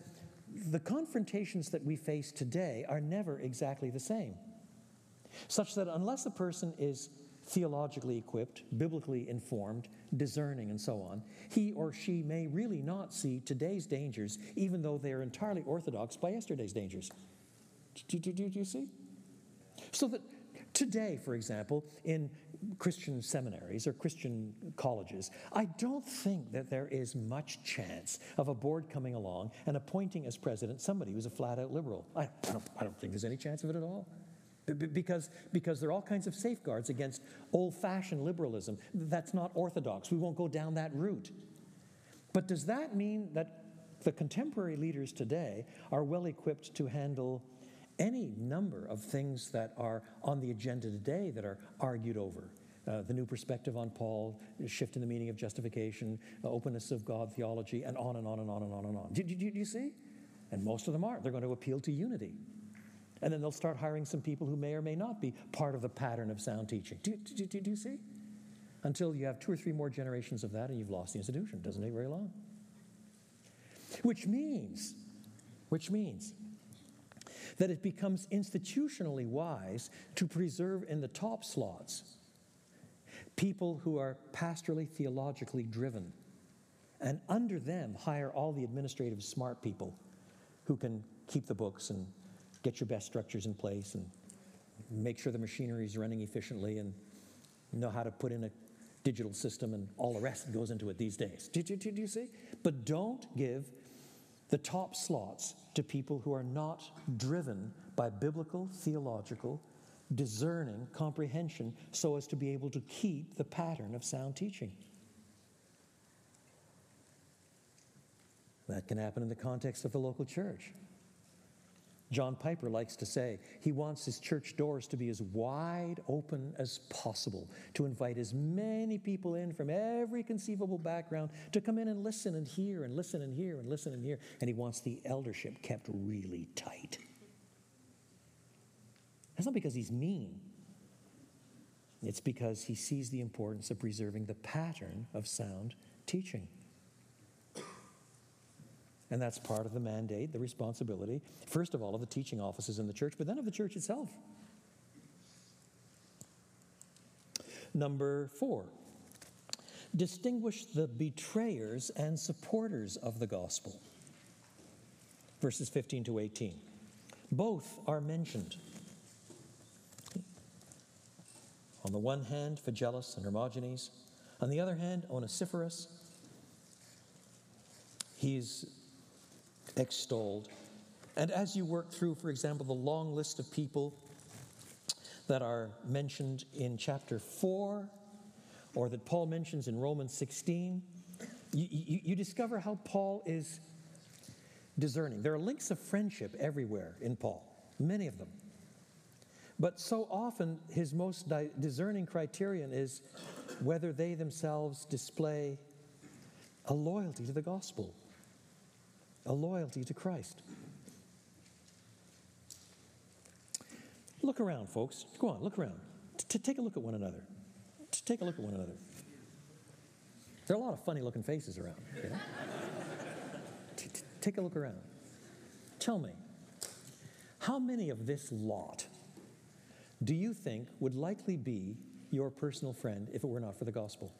the confrontations that we face today are never exactly the same. Such that unless a person is theologically equipped, biblically informed, discerning, and so on, he or she may really not see today's dangers, even though they are entirely orthodox by yesterday's dangers. Do, do, do, do you see? So that today, for example, in Christian seminaries or Christian colleges, I don't think that there is much chance of a board coming along and appointing as president somebody who's a flat out liberal. I, don't, I don't think there's any chance of it at all because, because there are all kinds of safeguards against old fashioned liberalism. That's not orthodox. We won't go down that route. But does that mean that the contemporary leaders today are well equipped to handle any number of things that are on the agenda today that are argued over? Uh, the new perspective on Paul, shift in the meaning of justification, uh, openness of God theology, and on and on and on and on and on. Do, do, do you see? And most of them are. They're going to appeal to unity. And then they'll start hiring some people who may or may not be part of the pattern of sound teaching. Do, do, do, do you see? Until you have two or three more generations of that and you've lost the institution. It doesn't take very long. Which means, which means that it becomes institutionally wise to preserve in the top slots people who are pastorally theologically driven and under them hire all the administrative smart people who can keep the books and get your best structures in place and make sure the machinery is running efficiently and know how to put in a digital system and all the rest that goes into it these days. Do, do, do, do you see? But don't give the top slots to people who are not driven by biblical, theological, discerning comprehension so as to be able to keep the pattern of sound teaching. That can happen in the context of the local church. John Piper likes to say he wants his church doors to be as wide open as possible, to invite as many people in from every conceivable background to come in and listen and hear and listen and hear and listen and hear. And he wants the eldership kept really tight. That's not because he's mean, it's because he sees the importance of preserving the pattern of sound teaching. And that's part of the mandate, the responsibility, first of all, of the teaching offices in the church, but then of the church itself. Number four, distinguish the betrayers and supporters of the gospel. Verses 15 to 18. Both are mentioned. On the one hand, Phygelus and Hermogenes. On the other hand, Onesiphorus. He's extolled. And as you work through, for example, the long list of people that are mentioned in chapter 4 or that Paul mentions in Romans 16, you, you, you, discover how Paul is discerning. There are links of friendship everywhere in Paul, many of them. But so often, his most di- discerning criterion is whether they themselves display a loyalty to the gospel, a loyalty to Christ. Look around, folks. Go on, look around. T- take a look at one another. Take a look at one another. There are a lot of funny looking faces around. Take a look around. Tell me, how many of this lot do you think would likely be your personal friend if it were not for the gospel?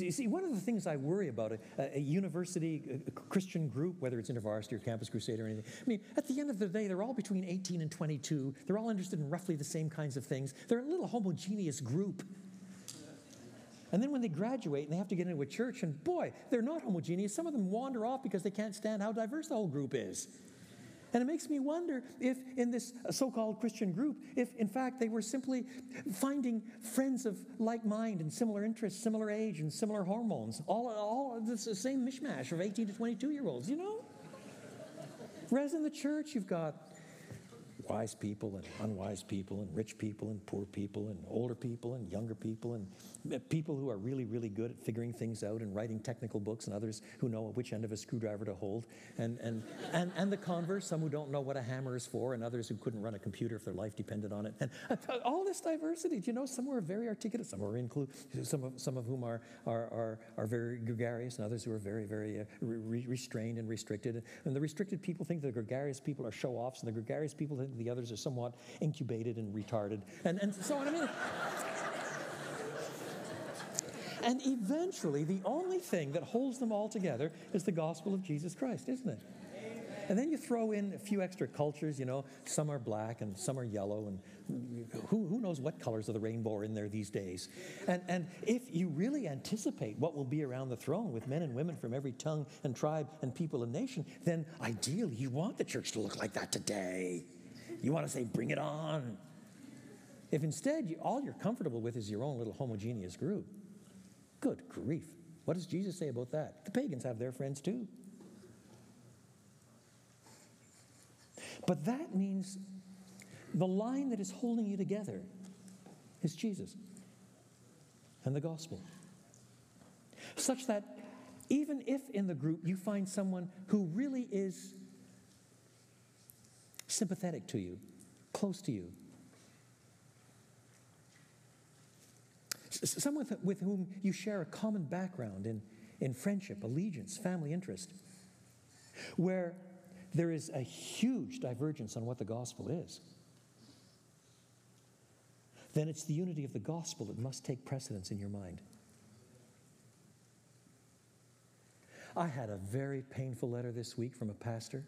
You see, one of the things I worry about a, a university, a Christian group, whether it's InterVarsity or Campus Crusade or anything, I mean, at the end of the day, they're all between 18 and 22. They're all interested in roughly the same kinds of things. They're a little homogeneous group. And then when they graduate and they have to get into a church, and boy, they're not homogeneous. Some of them wander off because they can't stand how diverse the whole group is. And it makes me wonder if, in this so called Christian group, if in fact they were simply finding friends of like mind and similar interests, similar age, and similar hormones. All, all this the same mishmash of 18 to 22 year olds, you know? Whereas in the church, you've got wise people and unwise people and rich people and poor people and older people and younger people and people who are really, really good at figuring things out and writing technical books and others who know which end of a screwdriver to hold. And, and, and, and the converse, some who don't know what a hammer is for and others who couldn't run a computer if their life depended on it. And all this diversity, do you know, some are very articulate, some are include, some of, some of whom are, are, are, are very gregarious and others who are very, very uh, re- restrained and restricted. And the restricted people think the gregarious people are show-offs and the gregarious people think the others are somewhat incubated and retarded. And, and so on. I mean, and eventually, the only thing that holds them all together is the gospel of Jesus Christ, isn't it? And then you throw in a few extra cultures, you know, some are black and some are yellow, and who, who knows what colors of the rainbow are in there these days. And, and if you really anticipate what will be around the throne with men and women from every tongue and tribe and people and nation, then ideally you want the church to look like that today. You want to say, bring it on. If instead you, all you're comfortable with is your own little homogeneous group, good grief. What does Jesus say about that? The pagans have their friends too. But that means the line that is holding you together is Jesus and the gospel. Such that even if in the group you find someone who really is sympathetic to you, close to you. Someone with, whom you share a common background in, in friendship, allegiance, family interest, where there is a huge divergence on what the gospel is, then it's the unity of the gospel that must take precedence in your mind. I had a very painful letter this week from a pastor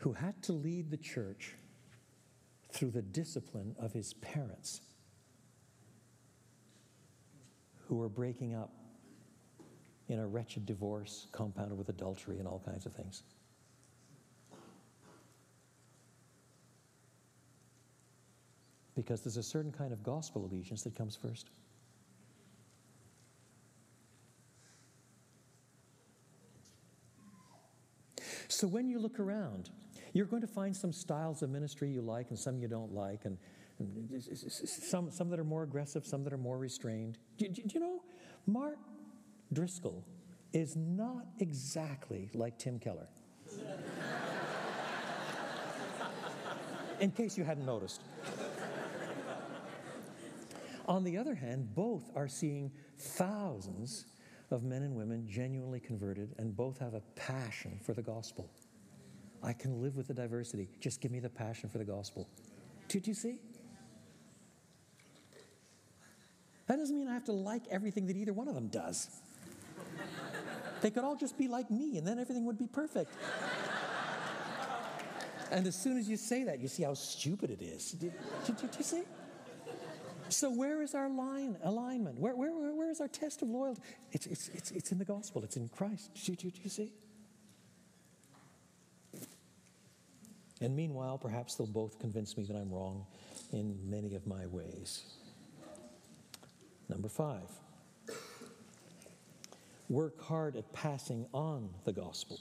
who had to lead the church through the discipline of his parents who were breaking up in a wretched divorce compounded with adultery and all kinds of things. Because there's a certain kind of gospel allegiance that comes first. So when you look around, you're going to find some styles of ministry you like and some you don't like, and, and some, some that are more aggressive, some that are more restrained. Do, do, do you know, Mark Driscoll is not exactly like Tim Keller. In case you hadn't noticed. On the other hand, both are seeing thousands of men and women genuinely converted, and both have a passion for the gospel. I can live with the diversity. Just give me the passion for the gospel. Do you see? That doesn't mean I have to like everything that either one of them does. they could all just be like me, and then everything would be perfect. and as soon as you say that, you see how stupid it is. Did, did, did you see? So where is our line alignment? Where, where, where, is our test of loyalty? It's, it's, it's, it's in the gospel. It's in Christ. Did, do you see? And meanwhile, perhaps they'll both convince me that I'm wrong in many of my ways. Number five, work hard at passing on the gospel.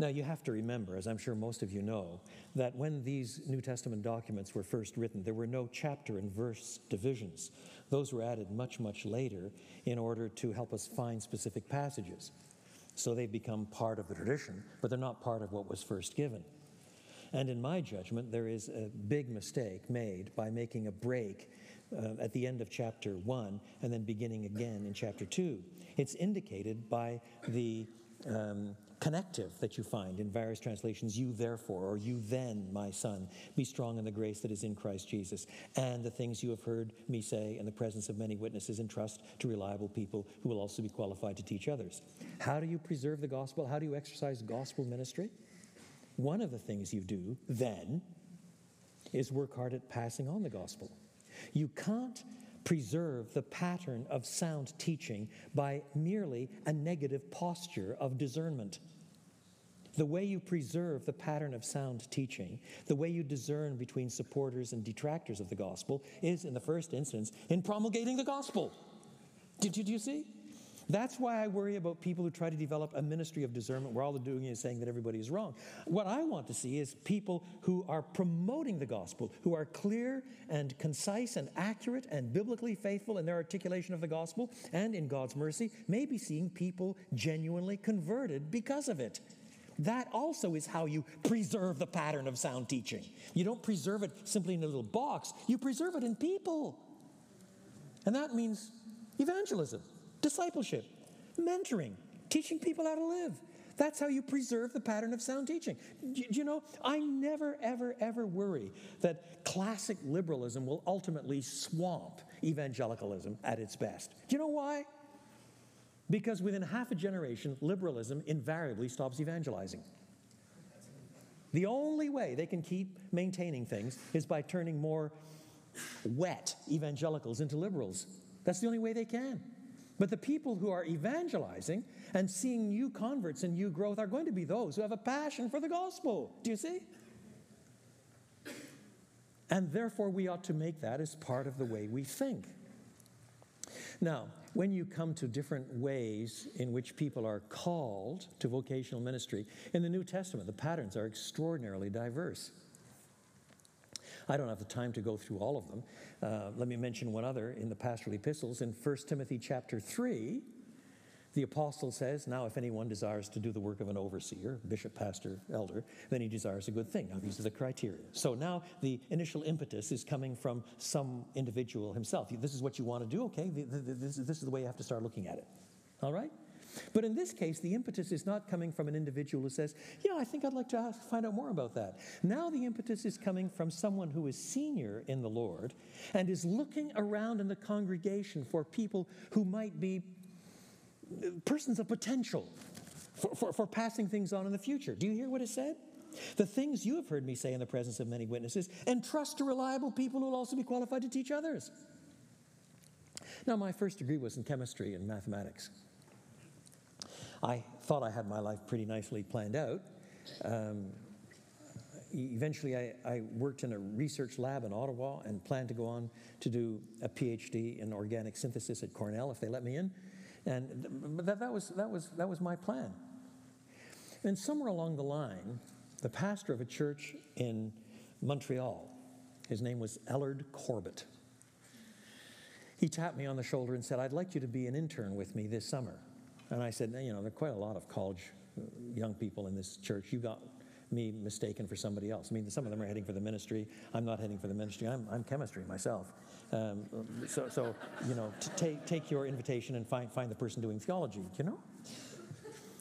Now, you have to remember, as I'm sure most of you know, that when these New Testament documents were first written, there were no chapter and verse divisions. Those were added much, much later in order to help us find specific passages. So they've become part of the tradition, but they're not part of what was first given. And in my judgment, there is a big mistake made by making a break uh, at the end of chapter 1 and then beginning again in chapter 2. It's indicated by the um, connective that you find in various translations you therefore or you then my son be strong in the grace that is in christ jesus. And the things you have heard me say in the presence of many witnesses entrust to reliable people who will also be qualified to teach others. How do you preserve the gospel? How do you exercise gospel ministry? One of the things you do then is work hard at passing on the gospel. You can't preserve the pattern of sound teaching by merely a negative posture of discernment. The way you preserve the pattern of sound teaching, the way you discern between supporters and detractors of the gospel, is in the first instance in promulgating the gospel. Did you, you see? That's why I worry about people who try to develop a ministry of discernment where all they're doing is saying that everybody is wrong. What I want to see is people who are promoting the gospel, who are clear and concise and accurate and biblically faithful in their articulation of the gospel, and in God's mercy, maybe seeing people genuinely converted because of it. That also is how you preserve the pattern of sound teaching. You don't preserve it simply in a little box, you preserve it in people. And that means evangelism discipleship, mentoring, teaching people how to live. That's how you preserve the pattern of sound teaching. Do you know, I never, ever, ever worry that classic liberalism will ultimately swamp evangelicalism at its best. Do you know why? Because within half a generation, liberalism invariably stops evangelizing. The only way they can keep maintaining things is by turning more wet evangelicals into liberals. That's the only way they can. But the people who are evangelizing and seeing new converts and new growth are going to be those who have a passion for the gospel. Do you see? And therefore, we ought to make that as part of the way we think. Now, when you come to different ways in which people are called to vocational ministry, in the New Testament, the patterns are extraordinarily diverse. I don't have the time to go through all of them. Uh, let me mention one other in the pastoral epistles. In 1 Timothy chapter 3, the apostle says, Now, if anyone desires to do the work of an overseer, bishop, pastor, elder, then he desires a good thing. Now, these are the criteria. So now the initial impetus is coming from some individual himself. This is what you want to do? Okay, this is the way you have to start looking at it. All right? But in this case, the impetus is not coming from an individual who says, Yeah, I think I'd like to ask, find out more about that. Now the impetus is coming from someone who is senior in the Lord and is looking around in the congregation for people who might be uh, persons of potential for, for, for passing things on in the future. Do you hear what it said? The things you have heard me say in the presence of many witnesses, and trust to reliable people who will also be qualified to teach others. Now, my first degree was in chemistry and mathematics. I thought I had my life pretty nicely planned out. Um, eventually, I, I, worked in a research lab in Ottawa and planned to go on to do a PhD in organic synthesis at Cornell if they let me in. And that, that, was, that, was, that was my plan. And somewhere along the line, the pastor of a church in Montreal, his name was Ellard Corbett, he tapped me on the shoulder and said, I'd like you to be an intern with me this summer. And I said, you know, there are quite a lot of college uh, young people in this church. You got me mistaken for somebody else. I mean, some of them are heading for the ministry. I'm not heading for the ministry. I'm, I'm chemistry myself. Um, so, so, you know, take, take your invitation and find, find the person doing theology, you know?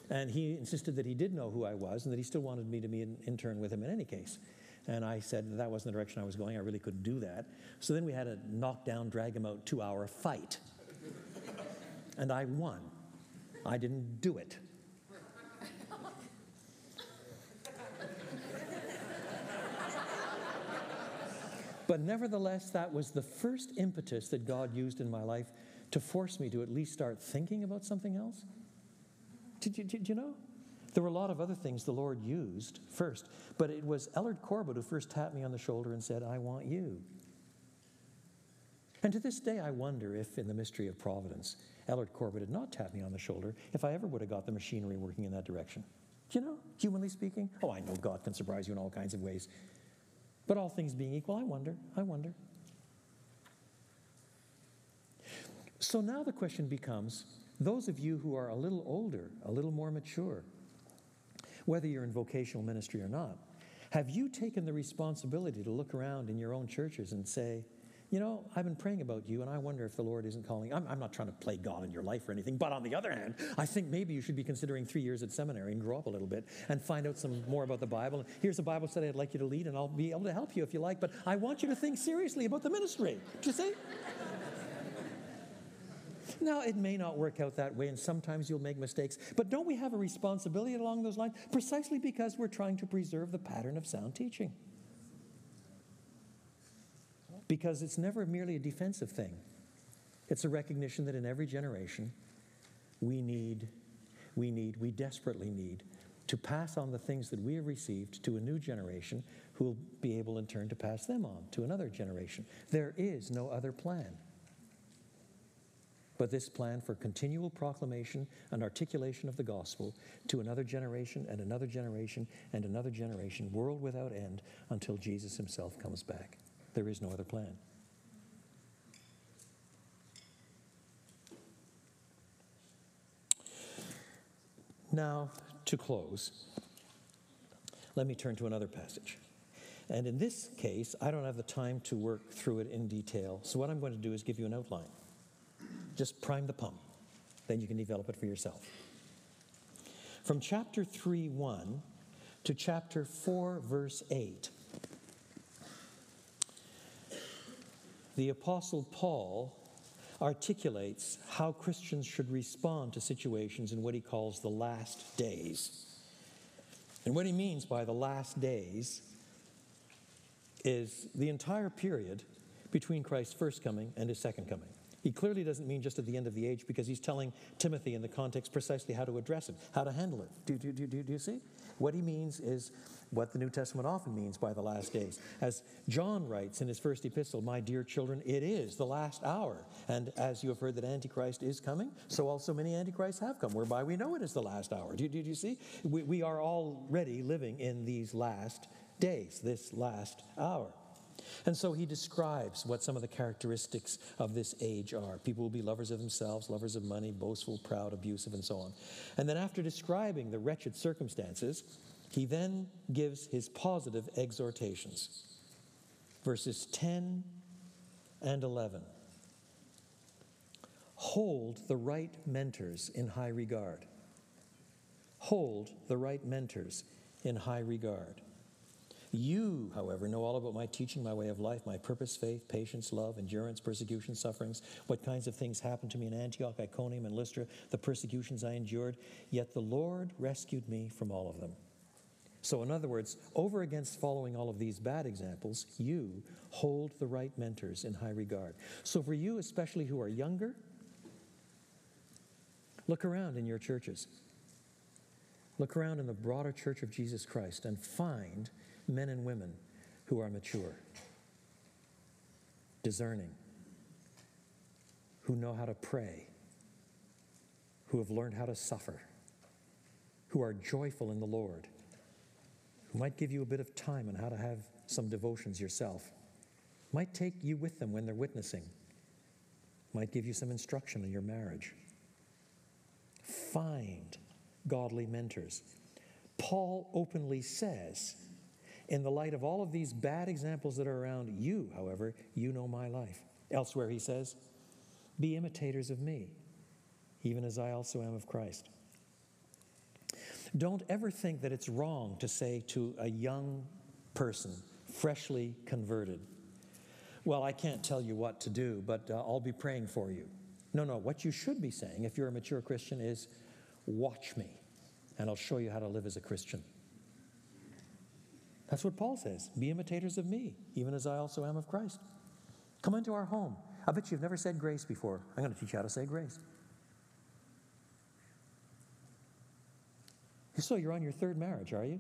And he insisted that he did know who I was and that he still wanted me to be an intern with him in any case. And I said that wasn't the direction I was going. I really couldn't do that. So then we had a knockdown, drag him out, two hour fight. and I won. I didn't do it. But nevertheless, that was the first impetus that God used in my life to force me to at least start thinking about something else. Did you, did you know? There were a lot of other things the Lord used first, but it was Ellard Corbett who first tapped me on the shoulder and said, I want you. And to this day, I wonder if, in the mystery of providence, Ellard Corbett had not tapped me on the shoulder, if I ever would have got the machinery working in that direction. You know, humanly speaking? Oh, I know God can surprise you in all kinds of ways. But all things being equal, I wonder, I wonder. So now the question becomes those of you who are a little older, a little more mature, whether you're in vocational ministry or not, have you taken the responsibility to look around in your own churches and say, you know, I've been praying about you, and I wonder if the Lord isn't calling. I'm, I'm, not trying to play God in your life or anything, but on the other hand, I think maybe you should be considering three years at seminary and grow up a little bit and find out some more about the Bible. And Here's a Bible study I'd like you to lead, and I'll be able to help you if you like, but I want you to think seriously about the ministry. Do you see? Now, it may not work out that way, and sometimes you'll make mistakes, but don't we have a responsibility along those lines? Precisely because we're trying to preserve the pattern of sound teaching because it's never merely a defensive thing. It's a recognition that in every generation, we need, we need, we desperately need to pass on the things that we have received to a new generation who will be able in turn to pass them on to another generation. There is no other plan. But this plan for continual proclamation and articulation of the gospel to another generation and another generation and another generation, world without end, until Jesus himself comes back. There is no other plan. Now, to close, let me turn to another passage. And in this case, I don't have the time to work through it in detail. So, what I'm going to do is give you an outline. Just prime the pump, then you can develop it for yourself. From chapter 3 1 to chapter 4, verse 8, the Apostle Paul articulates how Christians should respond to situations in what he calls the last days. And what he means by the last days is the entire period between Christ's first coming and his second coming. He clearly doesn't mean just at the end of the age because he's telling Timothy in the context precisely how to address it, how to handle it. Do, do, do, do, do you see? What he means is what the New Testament often means by the last days. As John writes in his first epistle, My dear children, it is the last hour. And as you have heard that Antichrist is coming, so also many Antichrists have come, whereby we know it is the last hour. Do, do, do you see? We, we are already living in these last days, this last hour. And so he describes what some of the characteristics of this age are. People will be lovers of themselves, lovers of money, boastful, proud, abusive, and so on. And then after describing the wretched circumstances, he then gives his positive exhortations. Verses 10 and 11. Hold the right mentors in high regard. Hold the right mentors in high regard. You, however, know all about my teaching, my way of life, my purpose, faith, patience, love, endurance, persecution, sufferings, what kinds of things happened to me in Antioch, Iconium, and Lystra, the persecutions I endured. Yet the Lord rescued me from all of them. So, in other words, over against following all of these bad examples, you hold the right mentors in high regard. So, for you, especially who are younger, look around in your churches. Look around in the broader church of Jesus Christ and find men and women who are mature, discerning, who know how to pray, who have learned how to suffer, who are joyful in the Lord, who might give you a bit of time on how to have some devotions yourself, might take you with them when they're witnessing, might give you some instruction in your marriage. Find godly mentors. Paul openly says in the light of all of these bad examples that are around you, however, you know my life. Elsewhere, he says, Be imitators of me, even as I also am of Christ. Don't ever think that it's wrong to say to a young person freshly converted. Well, I can't tell you what to do, but uh, I'll be praying for you. No, no, what you should be saying if you're a mature Christian is, Watch me, and I'll show you how to live as a Christian. That's what Paul says. Be imitators of me, even as I also am of Christ. Come into our home. I bet you've never said grace before. I'm going to teach you how to say grace. So you're on your third marriage, are you?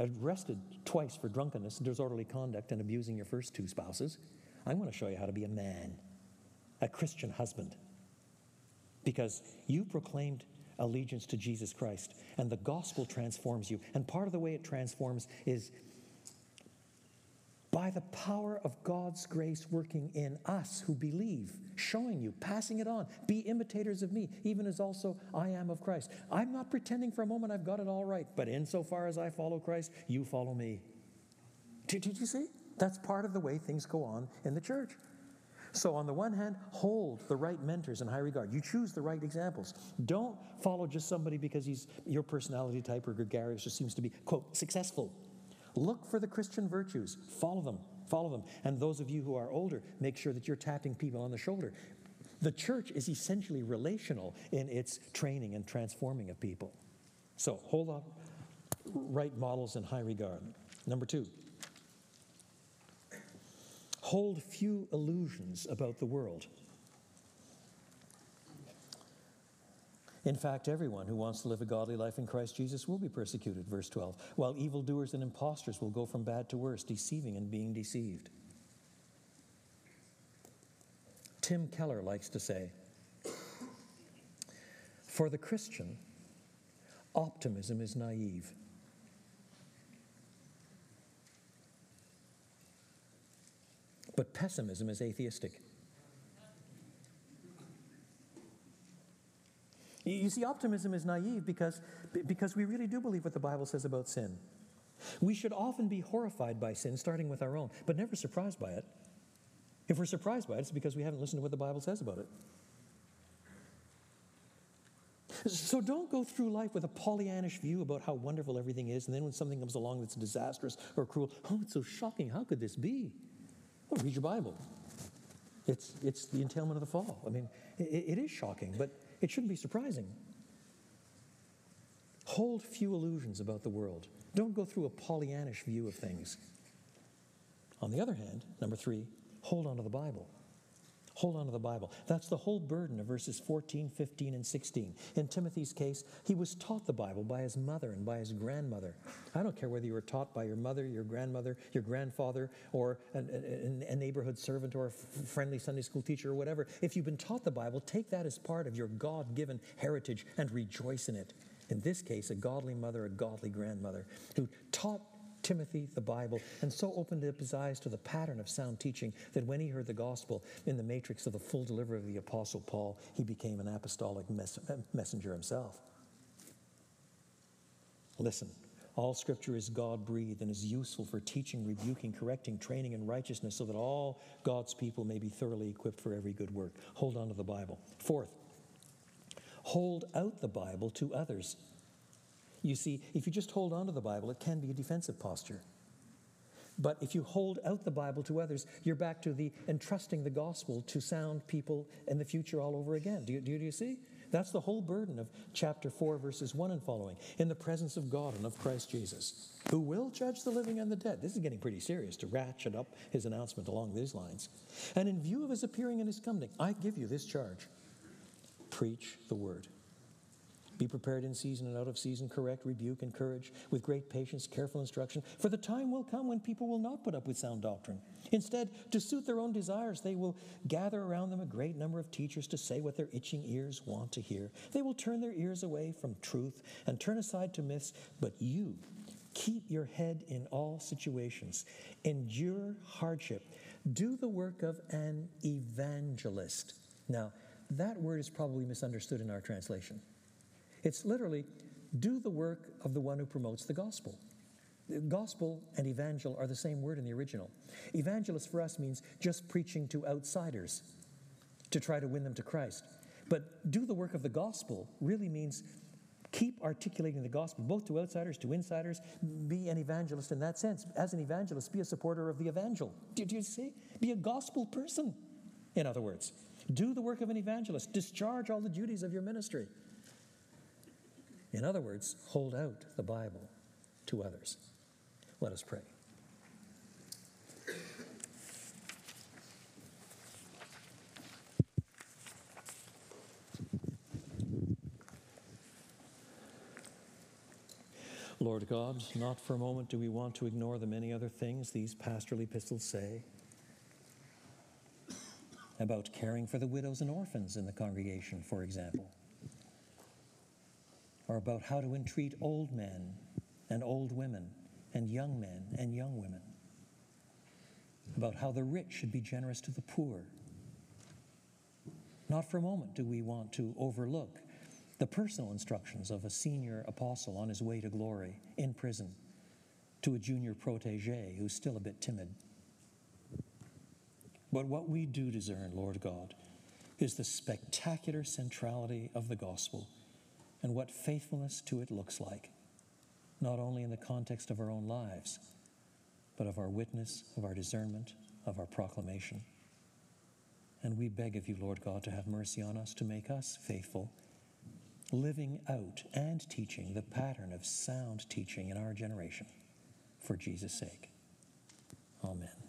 Arrested twice for drunkenness, disorderly conduct, and abusing your first two spouses. I'm going to show you how to be a man, a Christian husband. Because you proclaimed allegiance to Jesus Christ. And the gospel transforms you. And part of the way it transforms is by the power of God's grace working in us who believe, showing you, passing it on. Be imitators of me, even as also I am of Christ. I'm not pretending for a moment I've got it all right, but insofar as I follow Christ, you follow me. Did, did you see? That's part of the way things go on in the church. So, on the one hand, hold the right mentors in high regard. You choose the right examples. Don't follow just somebody because he's your personality type or gregarious or seems to be, quote, successful. Look for the Christian virtues, follow them, follow them. And those of you who are older, make sure that you're tapping people on the shoulder. The church is essentially relational in its training and transforming of people. So, hold up right models in high regard. Number two, hold few illusions about the world. In fact, everyone who wants to live a godly life in Christ Jesus will be persecuted, verse 12, while evildoers and impostors will go from bad to worse, deceiving and being deceived. Tim Keller likes to say, For the Christian, optimism is naive. But pessimism is atheistic. You see, optimism is naive because, because we really do believe what the Bible says about sin. We should often be horrified by sin, starting with our own, but never surprised by it. If we're surprised by it, it's because we haven't listened to what the Bible says about it. So don't go through life with a Pollyannish view about how wonderful everything is, and then when something comes along that's disastrous or cruel, oh, it's so shocking. How could this be? Well, read your Bible. It's, it's the entailment of the fall. I mean, it, it is shocking, but it shouldn't be surprising. Hold few illusions about the world. Don't go through a Pollyannish view of things. On the other hand, number three, hold on to the Bible. Hold on to the Bible. That's the whole burden of verses 14, 15, and 16. In Timothy's case, he was taught the Bible by his mother and by his grandmother. I don't care whether you were taught by your mother, your grandmother, your grandfather, or a, a, a neighborhood servant or a friendly Sunday school teacher or whatever. If you've been taught the Bible, take that as part of your God given heritage and rejoice in it. In this case, a godly mother, a godly grandmother who taught Timothy, the Bible, and so opened up his eyes to the pattern of sound teaching that when he heard the gospel in the matrix of the full delivery of the Apostle Paul, he became an apostolic mess- messenger himself. Listen, all scripture is God breathed and is useful for teaching, rebuking, correcting, training in righteousness, so that all God's people may be thoroughly equipped for every good work. Hold on to the Bible. Fourth, hold out the Bible to others. You see, if you just hold on to the Bible, it can be a defensive posture. But if you hold out the Bible to others, you're back to the entrusting the gospel to sound people in the future all over again. Do you, do you, do you see? That's the whole burden of chapter 4, verses 1 and following. In the presence of God and of Christ Jesus, who will judge the living and the dead. This is getting pretty serious to ratchet up his announcement along these lines. And in view of his appearing and his coming, I give you this charge preach the word. Be prepared in season and out of season, correct, rebuke, encourage with great patience, careful instruction. For the time will come when people will not put up with sound doctrine. Instead, to suit their own desires, they will gather around them a great number of teachers to say what their itching ears want to hear. They will turn their ears away from truth and turn aside to myths. But you, keep your head in all situations, endure hardship, do the work of an evangelist. Now, that word is probably misunderstood in our translation. It's literally do the work of the one who promotes the gospel. Gospel and evangel are the same word in the original. Evangelist for us means just preaching to outsiders to try to win them to Christ. But do the work of the gospel really means Keep articulating the gospel, both to outsiders, to insiders. Be an evangelist in that sense. As an evangelist, be a supporter of the evangel. Did you see? Be a gospel person, in other words. Do the work of an evangelist. Discharge all the duties of your ministry. In other words, hold out the Bible to others. Let us pray. Lord God, not for a moment do we want to ignore the many other things these pastoral epistles say about caring for the widows and orphans in the congregation, for example, or about how to entreat old men and old women and young men and young women, about how the rich should be generous to the poor. Not for a moment do we want to overlook the personal instructions of a senior apostle on his way to glory in prison to a junior protege who's still a bit timid. But what we do discern, Lord God, is the spectacular centrality of the gospel and what faithfulness to it looks like, not only in the context of our own lives, but of our witness, of our discernment, of our proclamation. And we beg of you, Lord God, to have mercy on us, to make us faithful living out and teaching the pattern of sound teaching in our generation for Jesus' sake. Amen.